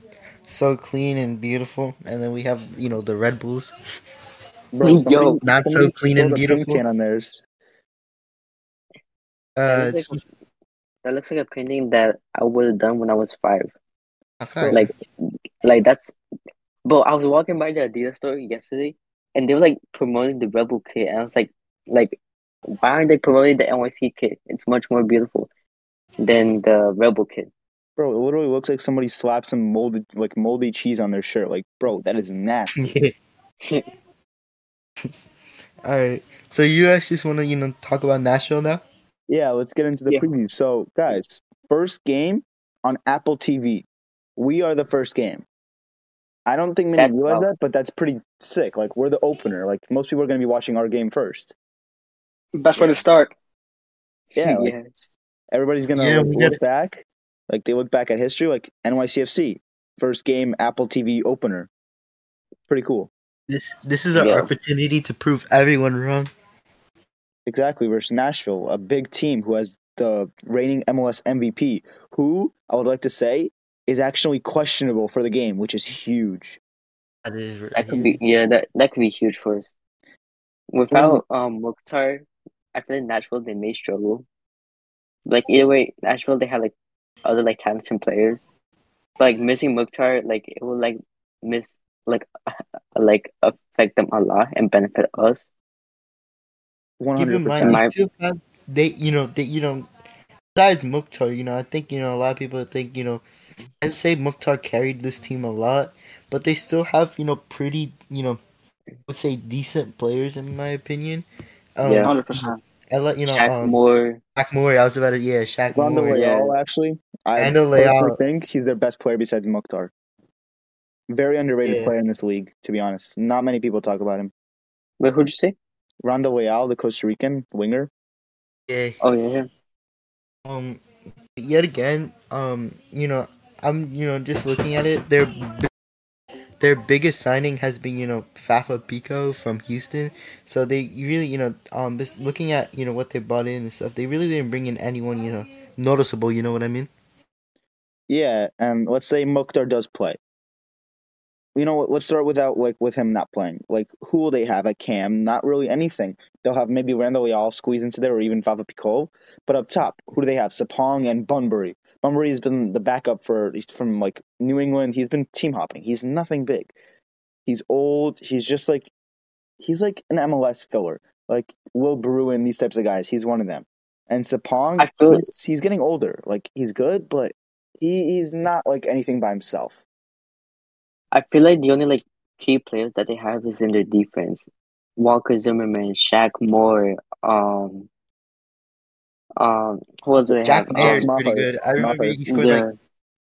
so clean and beautiful, and then we have, you know, the Red Bulls. Bro, Yo, not so clean and spilled a paint beautiful. can on theirs. Uh, That it's looks, like, that looks like a painting that I would have done when I was five. not fair. Like, like that's But I was walking by the Adidas store yesterday, and they were like promoting the Rebel kit, and I was like, like, why aren't they promoting the NYC kit? It's much more beautiful than the Rebel kit. Bro, it literally looks like somebody slapped some molded like moldy cheese on their shirt. Like, bro, that is nasty. Yeah. All right. So you guys just want to you know talk about Nashville now? Yeah, let's get into the Yeah. preview. So, guys, first game on Apple TV. We are the first game. I don't think many That's realize dope. that, but that's pretty sick. Like, we're the opener. Like, most people are going to be watching our game first. Best way to start. Yeah, like, yeah. everybody's going to Yeah, like, we look get back. Like, they look back at history, like NYCFC, first game, Apple TV opener. Pretty cool. This this is our Yeah. opportunity to prove everyone wrong. Exactly, versus Nashville, a big team who has the reigning MLS MVP, who I would like to say is actually questionable for the game, which is huge. That is That could be yeah, that that could be huge for us. Without um Mukhtar, I feel like Nashville they may struggle. Like either way, Nashville they have like other like talented players. But like missing Mukhtar, like it will like miss like like affect them a lot and benefit us. One Keep hundred in mind, percent. They still have they you know they you know besides Mukhtar, you know I think you know a lot of people think you know I'd say Mukhtar carried this team a lot, but they still have you know pretty you know I would say decent players in my opinion. Um, Yeah. Hundred percent. I let you know Shaq um, Moore, Shaq Moore. I was about to yeah Shaq Randall Moore. yeah. Leal, actually, I Randall personally Leal. think he's their best player besides Mukhtar. Very underrated Yeah. player in this league, to be honest. Not many people talk about him. wait, who'd you say? Randall Leal, the Costa Rican winger. Yeah. Oh yeah, yeah. Um, yet again, um, you know, I'm, you know, just looking at it. Their bi- their biggest signing has been, you know, Fafà Picault from Houston. So they really, you know, um, just looking at, you know, what they brought in and stuff. They really didn't bring in anyone, you know, noticeable. You know what I mean? Yeah, and let's say Mukhtar does play. You know? Let's start without like with him not playing. Like, who will they have at Cam? Not really anything. They'll have maybe Randall Leal squeeze into there, or even Fafà Picault. But up top, who do they have? Sapong and Bunbury. Has been the backup for he's from like New England. He's been team hopping. He's nothing big. He's old. He's just like he's like an MLS filler, like Will Bruin. These types of guys. He's one of them. And Sapong, he's, he's getting older. Like he's good, but he, he's not like anything by himself. I feel like the only like key players that they have is in their defense. Walker Zimmerman, Shaq Moore, um, um, who else do they Jack have? Maher is Um, pretty good. I remember Maher. he scored yeah, like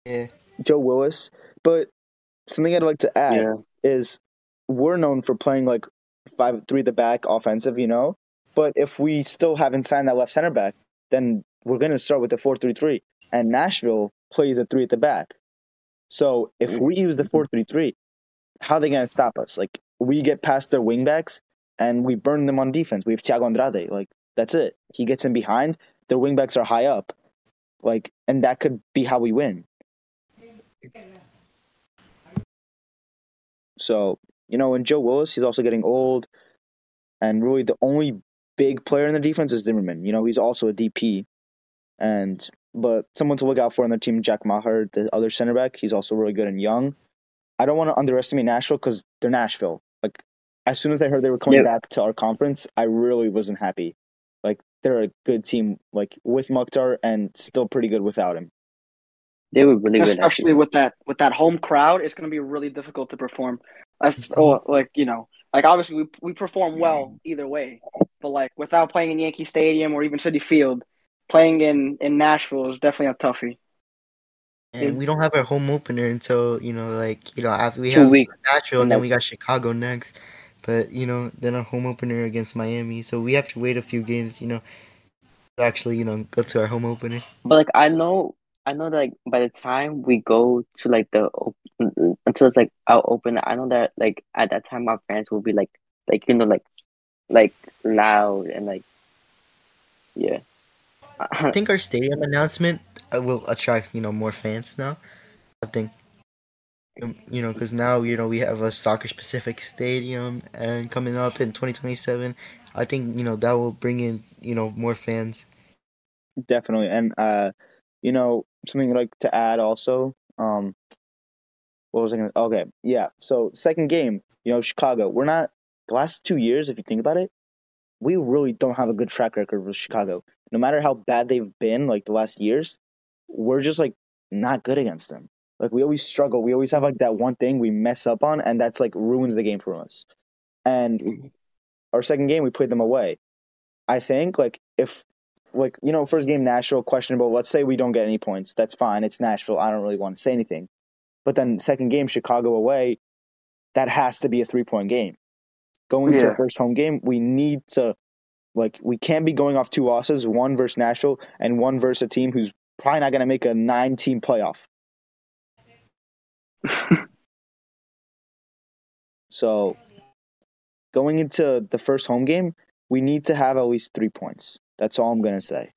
yeah. Joe Willis. But something I'd like to add yeah, is we're known for playing like five three at the back offensive, you know. But if we still haven't signed that left center back, then we're gonna start with the four three three. And Nashville plays a three at the back. So if we use the four three three, how are they gonna stop us? Like we get past their wingbacks and we burn them on defense. We have Thiago Andrade. Like that's it. He gets in behind. Their wingbacks are high up. Like and that could be how we win. So, you know, and Joe Willis, he's also getting old. And really the only big player in the defense is Zimmerman. You know, he's also a DP. And but someone to look out for on the team, Jack Maher, the other center back, he's also really good and young. I don't want to underestimate Nashville because they're Nashville. Like as soon as I heard they were coming Yep. back to our conference, I really wasn't happy. Like they're a good team, like with Mukhtar and still pretty good without him. they were really good. Especially with that with that home crowd, it's going to be really difficult to perform. As oh, like you know, like obviously we we perform well either way, but like without playing in Yankee Stadium or even Citi Field, playing in in Nashville is definitely a toughie. And we don't have our home opener until you know, like you know, after we Two have weeks. Nashville, and then mm-hmm. we got Chicago next. But you know, then our home opener against Miami, so we have to wait a few games, you know, to actually you know go to our home opener. But like I know, I know that like by the time we go to like the until it's like out open, I know that like at that time our fans will be like like you know like like loud and like yeah. I think our stadium announcement uh, will attract you know more fans now. I think, you know, because now you know we have a soccer specific stadium and coming up in 2027. I think you know that will bring in you know more fans. Definitely. And uh, you know, something I'd like to add also, um what was I going to? Okay, yeah. So second game, you know, Chicago. We're not the last two years. If you think about it, we really don't have a good track record with Chicago. No matter how bad they've been, like the last years, we're just like not good against them. Like we always struggle. We always have like that one thing we mess up on, and that's like ruins the game for us. And mm-hmm. our second game, we played them away. I think like if like you know first game Nashville questionable. Let's say we don't get any points. That's fine. It's Nashville. I don't really want to say anything. But then second game Chicago away, that has to be a three point game. Going Yeah. the first home game, we need to like we can't be going off two losses, one versus Nashville and one versus a team who's probably not going to make a nine team playoff. So going into the first home game, we need to have at least three points. That's all I'm gonna say.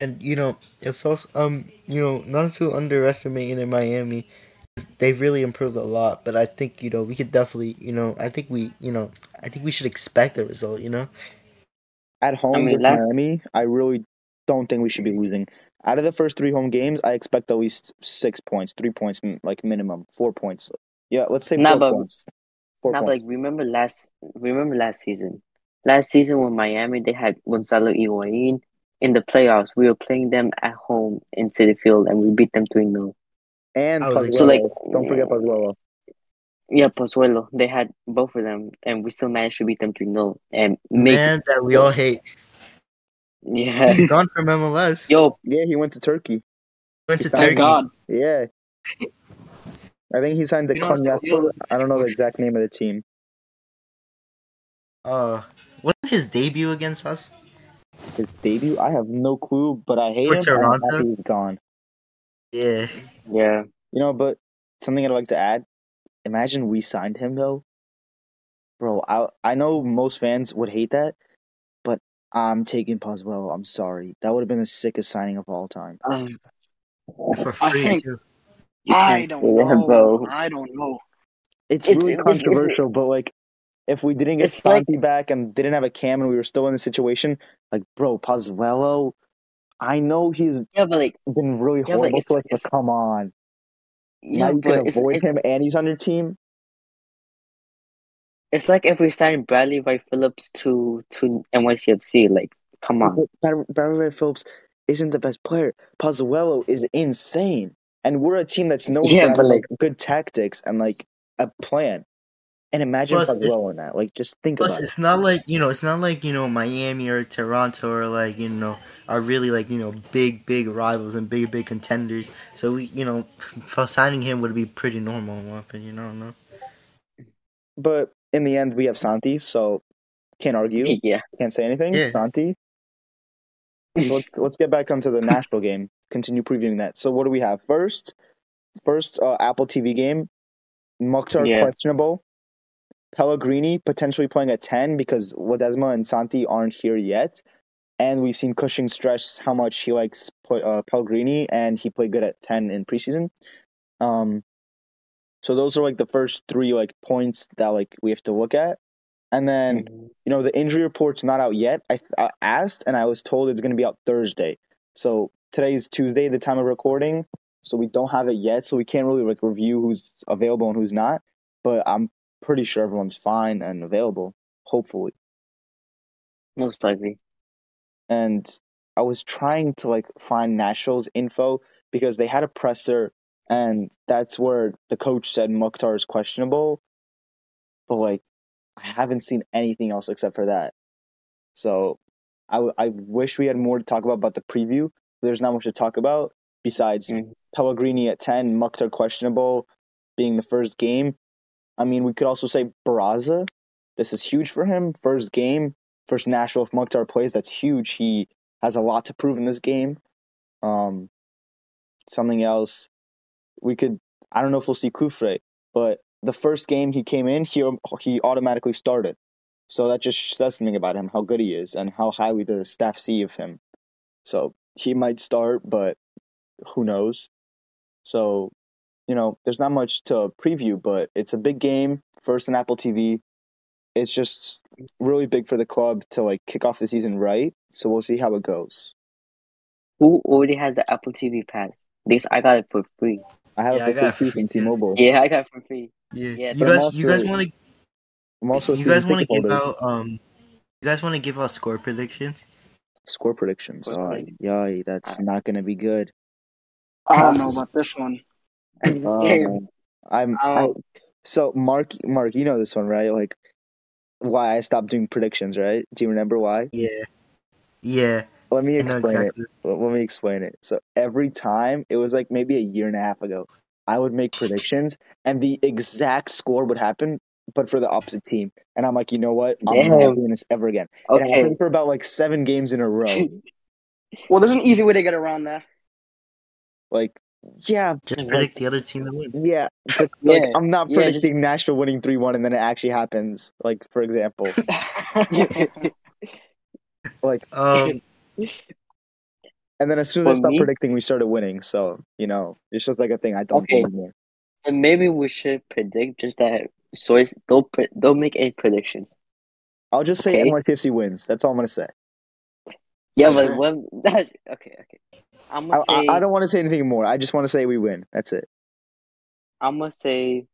And you know, it's also um, you know, not to underestimate in Miami, they've really improved a lot. But I think you know we could definitely, you know, I think we, you know, I think we should expect a result. You know, At home I mean, with last- Miami, I really don't think we should be losing. Out of the first three home games, I expect at least six points, three points, like minimum, four points. Yeah, let's say Nah, four but- points. Four Now, but, like remember last remember last season. Last season when Miami they had Gonzalo Higuain in the playoffs. We were playing them at home in Citi Field and we beat them 3 0. and I was like- Pozuelo. So, like- don't forget Pozuelo. Yeah, Pozuelo. They had both of them and we still managed to beat them 3 0. And make man that we all hate. Yeah. He's gone from MLS. Yo, Yeah, he went to Turkey. Went to Thank Turkey. Thank God. Yeah. I think he signed the You Konyaspor. I don't know the exact name of the team. Uh, wasn't his debut against us? His debut, I have no clue, but I hate For him. I'm Toronto? happy he's gone. Yeah. yeah. You know, but something I'd like to add. Imagine we signed him though, bro. I I know most fans would hate that, but I'm taking Pozuelo. I'm sorry. That would have been the sickest signing of all time. Um, For I free think- too. I don't say know. I don't know. It's, It's- really it's- it's- controversial, but like, if we didn't get It's like- back and didn't have a cam and we were still in the situation, like, bro, Pozuelo. I know he's Yeah, but like been really Yeah, but horrible it's- to us, but come on. yeah, now you can avoid it- him and he's on your team. It's like if we signed Bradley Wright-Phillips to to NYCFC, like come on. Bradley, Bar- Barry Phillips isn't the best player. Pozuelo is insane, and we're a team that's known Yeah, for like- like good tactics and like a plan. And imagine Plus, Pozuelo in that. Like, just think Plus, about it. it's not like you know, it's not like you know Miami or Toronto or like you know are really like you know big big rivals and big big contenders. So we you know signing him would be pretty normal in my opinion. I don't know. But in the end, we have Santi, so can't argue. Yeah. Can't say anything. Yeah. Santi. So let's let's get back onto the Nashville game. Continue previewing that. So what do we have first? First uh, Apple TV game. Mukhtar Yeah. questionable. Pellegrini potentially playing at ten because Ledesma and Santi aren't here yet, and we've seen Cushing stress how much he likes play, uh, Pellegrini, and he played good at ten in preseason. Um, so those are like the first three like points that like we have to look at, and then mm-hmm. you know the injury report's not out yet. I, I asked and i was told it's going to be out thursday. So today is tuesday the time of recording so we don't have it yet so we can't really like review who's available and who's not. But i'm pretty sure everyone's fine and available hopefully. Most likely. and i was trying to like find nashville's info because they had a presser and that's where the coach said mukhtar is questionable but like i haven't seen anything else except for that so i, w- I wish we had more to talk about about the preview there's not much to talk about besides Mhm. pellegrini at 10 mukhtar questionable being the first game i mean we could also say barraza this is huge for him first game first national. if Mukhtar plays, that's huge. He has a lot to prove in this game. Um, something else, we could. I don't know if we'll see Cufré, but the first game he came in, he he automatically started. So that just says something about him, how good he is, and how highly the staff see of him. So he might start, but who knows? So, you know, there's not much to preview, but it's a big game. First in Apple TV. It's just really big for the club to like kick off the season right. So we'll see how it goes. Who already has the Apple TV pass? Because I got it for free. I have Yeah, I a got free free from. T-Mobile. Yeah, I got it for free. Yeah, Yeah, you but I'm guys, you guys want to, I'm also you guys want to give out, um, you guys want to give out score predictions? score predictions. Score Oh, predictions. yay, that's not gonna be good. I don't know about this one. Same. Uh, I'm I, Um, so Mark. Mark, you know this one, right? Like why I stopped doing predictions, right? Do you remember why? Yeah, yeah, Let me explain it. exactly. Let let me explain it. So every time it was like maybe a year and a half ago, I would make predictions and the exact score would happen, but for the opposite team. And I'm like, you know what? I'm Damn. not doing this ever again. It okay. happened for about like seven games in a row. Well, there's an easy way to get around that. like, yeah, Just like, predict the other team to win. yeah. But, like, Yeah, I'm not yeah, predicting Nashville winning three one, and then it actually happens. Like for example, like, Um, and then as soon as I For stopped me- predicting, we started winning. So you know, it's just like a thing I don't do Okay. anymore. and maybe we should predict just that source. Don't pre- don't make any predictions. I'll just say Okay. NYCFC wins. That's all I'm gonna say. Yeah, but when that okay, okay. I'm I, gonna say I, I don't want to say anything more. I just want to say we win. That's it. I'm gonna say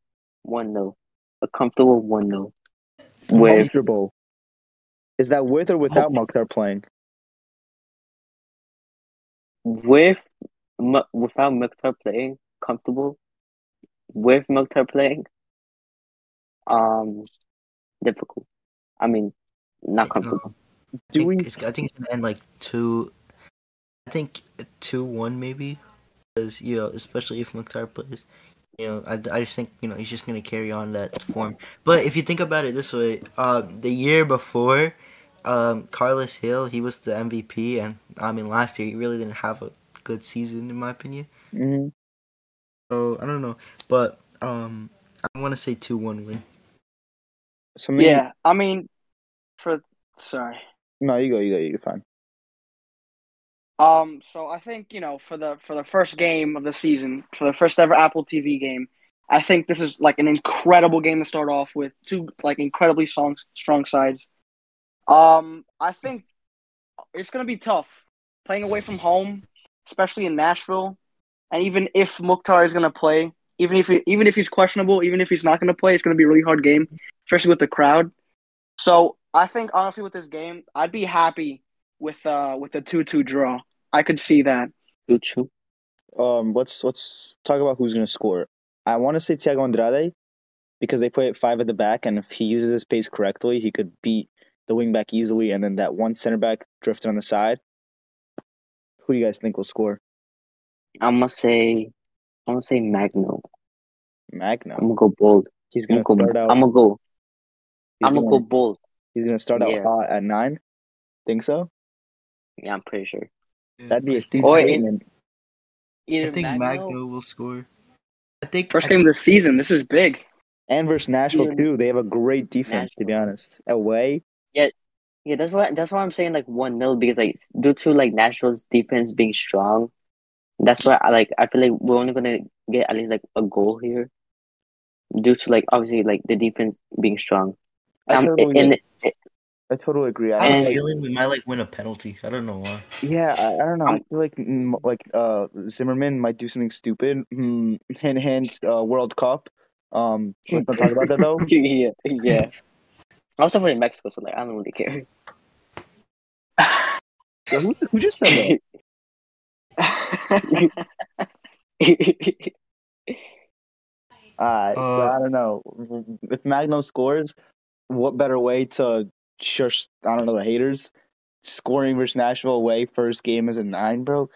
one 0 a comfortable one 0 with Comfortable. Is that with or without Mukhtar playing? With without Mukhtar playing comfortable with Mukhtar playing um difficult. I mean, not comfortable. I Do think we? I think it's gonna end like two. I think two one maybe, because you know, especially if Mukhtar plays, you know, I, I just think you know he's just gonna carry on that form. But if you think about it this way, um, the year before, um, Carles Gil he was the MVP, and I mean last year he really didn't have a good season in my opinion. Mhm. So I don't know, but um, I want to say two one win. So maybe, yeah, I mean, for sorry. No, you go. You go. You're fine. Um, so I think you know for the for the first game of the season, for the first ever Apple TV game, I think this is like an incredible game to start off with. Two like incredibly strong strong sides. Um, I think it's gonna be tough playing away from home, especially in Nashville, and even if Mukhtar is gonna play, even if he, even if he's questionable, even if he's not gonna play, it's gonna be a really hard game, especially with the crowd. So I think honestly with this game, I'd be happy with uh with a two two draw. I could see that. Two two. Um, let's let's talk about who's gonna score. I want to say Thiago Andrade because they play at five at the back, and if he uses his pace correctly, he could beat the wing back easily, and then that one center back drifted on the side. Who do you guys think will score? I'm gonna say I'm gonna say Magno. Magno. I'm gonna go bold. He's I'm gonna gonna go. out. I'm gonna go. he's I'm gonna gonna, go bold. He's gonna start out Yeah. hot at nine. Think so? Yeah, I'm pretty sure. That'd be a think, Or huge it- statement. I think Magno, Magno will score. I think First I game of the season. This is big. And versus Nashville Yeah. too. They have a great defense, to be honest. Away, Yeah, that's why that's why I'm saying like one 0 because like due to like Nashville's defense being strong, that's why I like I feel like we're only gonna get at least like a goal here. Due to like obviously like the defense being strong. I Um, totally, and I totally agree. I, I have a feeling we might like win a penalty. I don't know why. yeah, I, I don't know. I I'm- feel like mm, like uh Zimmerman might do something stupid. Hmm, hint, hint. Uh, World Cup. Um, let's not talk about that though. yeah, yeah. I was from Mexico, so like I don't really care. Yeah, who, who just said that? Uh, so I don't know. If Magno scores, what better way to shush? I don't know the haters. Scoring versus Nashville away, first game is a nine, bro.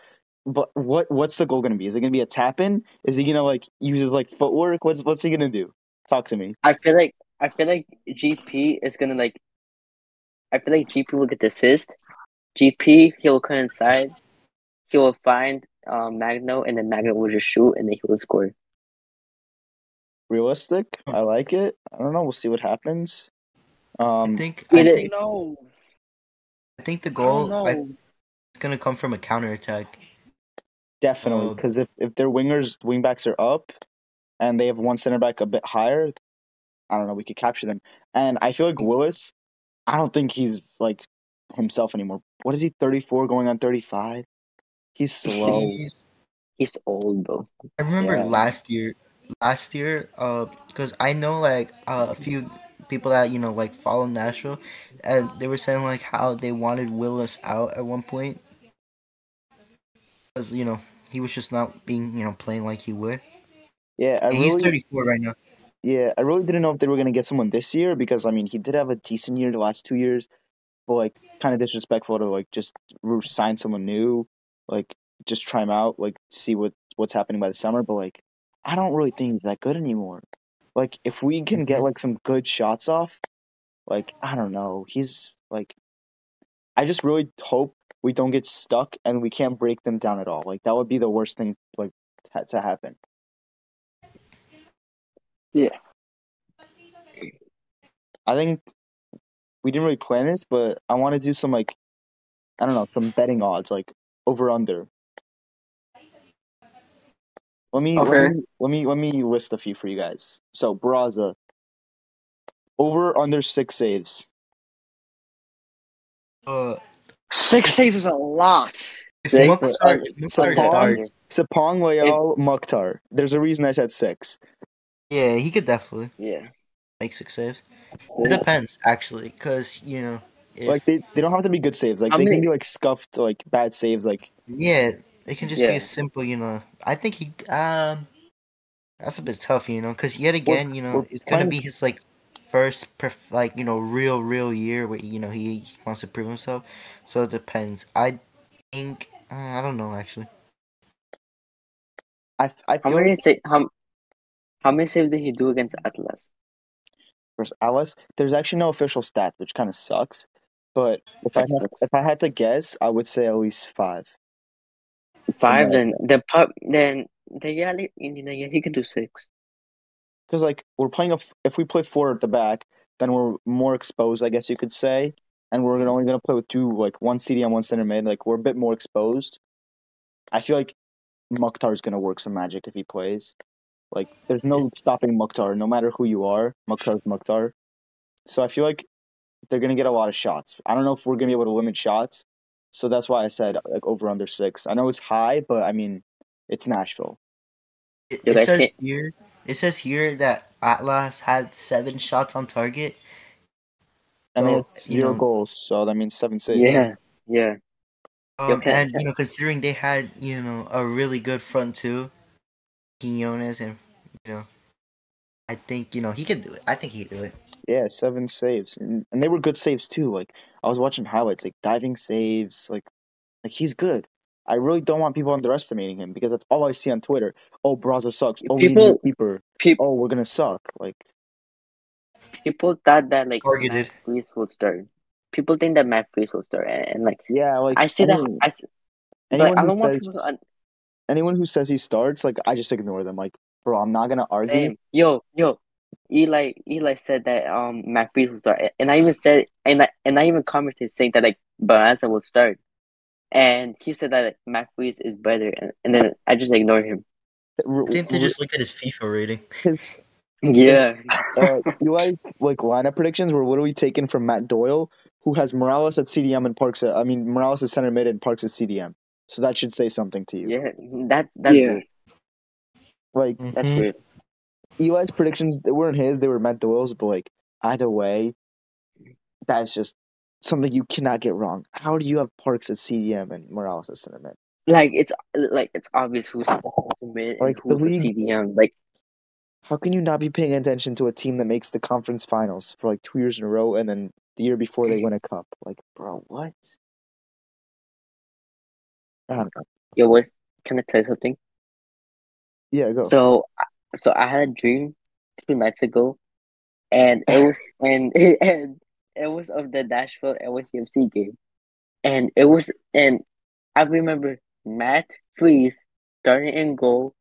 But what what's the goal gonna be? Is it gonna be a tap in? Is he gonna like use his like footwork? What's what's he gonna do? Talk to me. I feel like I feel like GP is gonna like. I feel like GP will get the assist. GP he'll come inside. He will find um, Magno, and then Magno will just shoot, and then he will score. Realistic. I like it. I don't know. We'll see what happens. Um, I think I Either- think, no, I think the goal I, it's gonna come from a counter attack. Definitely, because if, if their wingers, wingbacks are up, and they have one center back a bit higher, I don't know. We could capture them, and I feel like Willis. I don't think he's like himself anymore. What is he? Thirty four, going on thirty five. He's slow. he's old, though. I remember Yeah. last year, last year, uh, because I know like uh, a few people that you know like follow Nashville, and they were saying like how they wanted Willis out at one point, because you know he was just not being you know playing like he would. Yeah, I And he's 34 right now. Yeah, I really didn't know if they were gonna get someone this year because I mean he did have a decent year the last two years, but like kind of disrespectful to like just sign someone new, like just try him out, like see what what's happening by the summer. But like I don't really think he's that good anymore. Like if we can get Mhm. like some good shots off, like I don't know, he's like I just really hope we don't get stuck and we can't break them down at all. Like that would be the worst thing like to, to happen. Yeah. I think we didn't really plan this, but I want to do some like I don't know, some betting odds, like over under. Let me, let me let me let me list a few for you guys. So Barraza, over under six saves. Uh, Six saves is a lot. if Six? Mukhtar, Uh, Mukhtar Sapong? starts, Sapong, Leal, Mukhtar. There's a reason I said six. Yeah, he could definitely Yeah. make six saves. It depends actually, because you know, if, Like they, they don't have to be good saves. Like How they many- can be like scuffed, like bad saves. Like yeah, it can just be a simple, you know. I think he um, that's a bit tough, you know, because yet again, you know, we're it's gonna be his like first, perf- like you know, real, real year where you know he wants to prove himself. So it depends. I think uh, I don't know actually. I, I How feel many like sa- how, how many saves did he do against Atlas? versus Atlas, there's actually no official stat, which kind of sucks. But if I had, if I had to guess, I would say at least five. Five. Then the pub. Then the yeah, li- you know, yeah, he can do six. Because like we're playing a, f- if we play four at the back, then we're more exposed, I guess you could say. And we're only gonna play with two, like one CD and one center mid. Like we're a bit more exposed. I feel like Mukhtar's gonna work some magic if he plays. Like there's no stopping Mukhtar, no matter who you are. Mukhtar's Mukhtar. So I feel like they're gonna get a lot of shots. I don't know if we're gonna be able to limit shots. So that's why I said like over under six. I know it's high, but I mean it's Nashville. It, it says can't- here. It says here that Atlas had seven shots on target. And they So, had you zero know- goals, so that means seven six. Yeah. Yeah. Um, Okay. and you know, considering they had you know a really good front two, Quinones and you know, I think you know he could do it. I think he could do it. Yeah, seven saves, and, and they were good saves too. Like I was watching highlights, like diving saves, like like he's good. I really don't want people underestimating him because that's all I see on Twitter. Oh, Barraza sucks. Oh, we need People- keeper. People Oh, we're gonna suck. Like people thought that like Targeted. Matt Freese would start. People think that Matt Freese will start, and, and like yeah, like I see anyone, that. I s- anyone but I don't want people to un- anyone who says he starts, like I just ignore them. Like, bro, I'm not gonna argue. Same. Yo, yo. Eli Eli said that um Matt Freese will start, and I even said and I and I even commented saying that like Barraza will start, and he said that like, Matt Freese is better, and, and then I just ignored him. R- I think they just look at his FIFA rating. his Yeah, uh, you like like lineup predictions were literally taken from Matt Doyle, who has Morales at CDM and Parks. At, I mean, Morales is center mid and Parks at CDM. So that should say something to you. yeah. That's that's Yeah. weird. Like That's Mhm. weird. Eli's predictions they weren't his; they were Matt Doyle's. But like either way, that's just something you cannot get wrong. How do you have Parks at CDM and Morales at center mid? Like it's like it's obvious who's the mid and Like, the who's the league- CDM. Like How can you not be paying attention to a team that makes the conference finals for like two years in a row, and then the year before they win a cup? Like, bro, what? I don't know. can I tell you something? Yeah, go. So, so I had a dream two nights ago, and it was and and it was of the Nashville NYCFC game, and it was and I remember Matt Freese starting in goal,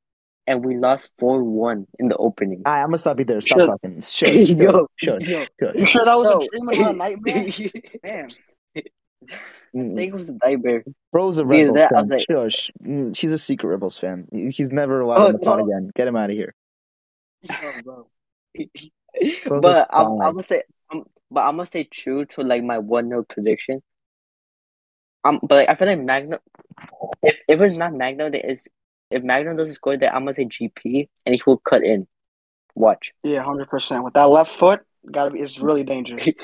and we lost four one in the opening. Alright, I'm gonna stop you there. Stop Shut- talking. Shush, sure, Yo, shush, yo, shush. You sure that was yo. a dream and not a nightmare? Damn. I think it was a nightmare. Bro's a Dude, Rebels that- fan. like- Shush. Mm, He's a secret Rebels fan. He's never allowed Oh, on the pod no. again. Get him out of here. bro. But I'm. I'm gonna say, I'm, but I'm gonna stay true to like my one 0 prediction. Um, but like, I feel like Magno. If if it's not Magno, then it's if Magno doesn't score, then I'm gonna say GP, and he will cut in. Watch. Yeah, hundred percent. With that left foot, gotta be. It's really dangerous.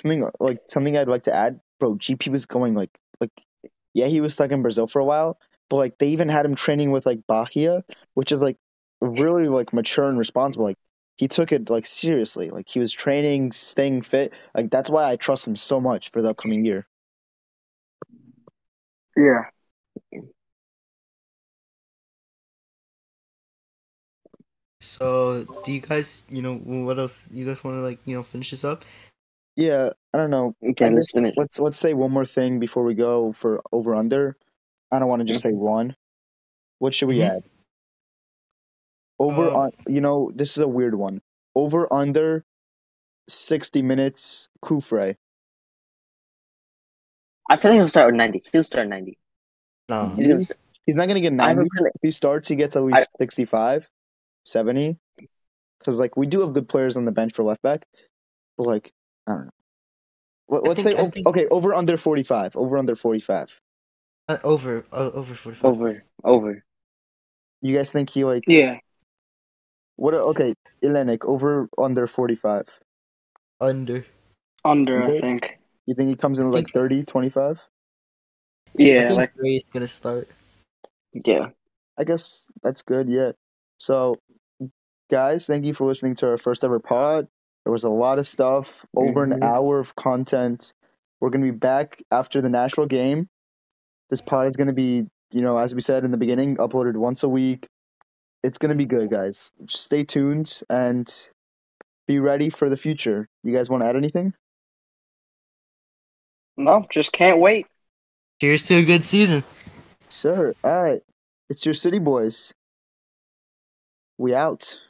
Something like something I'd like to add, bro. GP was going like like yeah, he was stuck in Brazil for a while, but like they even had him training with like Bahia, which is like really like mature and responsible. Like he took it like seriously. Like he was training, staying fit. Like that's why I trust him so much for the upcoming year. Yeah. So, do you guys, you know, what else? You guys want to like, you know, finish this up? Yeah, I don't know. Okay, I let's finish. Let's let's say one more thing before we go for over under. I don't want to just say one. What should we Mhm. add? Over Um, on you know, this is a weird one. Over under sixty minutes Cufré. I feel like he'll start with 90. He'll start 90. No. He's gonna start. He's not gonna get I have a ninety. feeling. If he starts, he gets at least 65, 70. Because like we do have good players on the bench for left back, but like I don't know. Let, I let's think- say think- okay, over under forty five. Over under forty five. Uh, over, uh, over forty-five. Over. Over. You guys think he like Yeah. what? Okay, Ilenič over under forty five. Under. Under, I think. You think he comes in like think- 30, 25? I Yeah, think like Ray's gonna start. Yeah. I guess that's good. Yeah. So, guys, thank you for listening to our first ever pod. There was a lot of stuff, over an Mhm. hour of content. We're gonna be back after the Nashville game. This pod is gonna be, you know, as we said in the beginning, uploaded once a week. It's gonna be good, guys. Just stay tuned and be ready for the future. You guys want to add anything? no, just can't wait. Cheers to a good season. Sir, all right. It's your city boys. We out.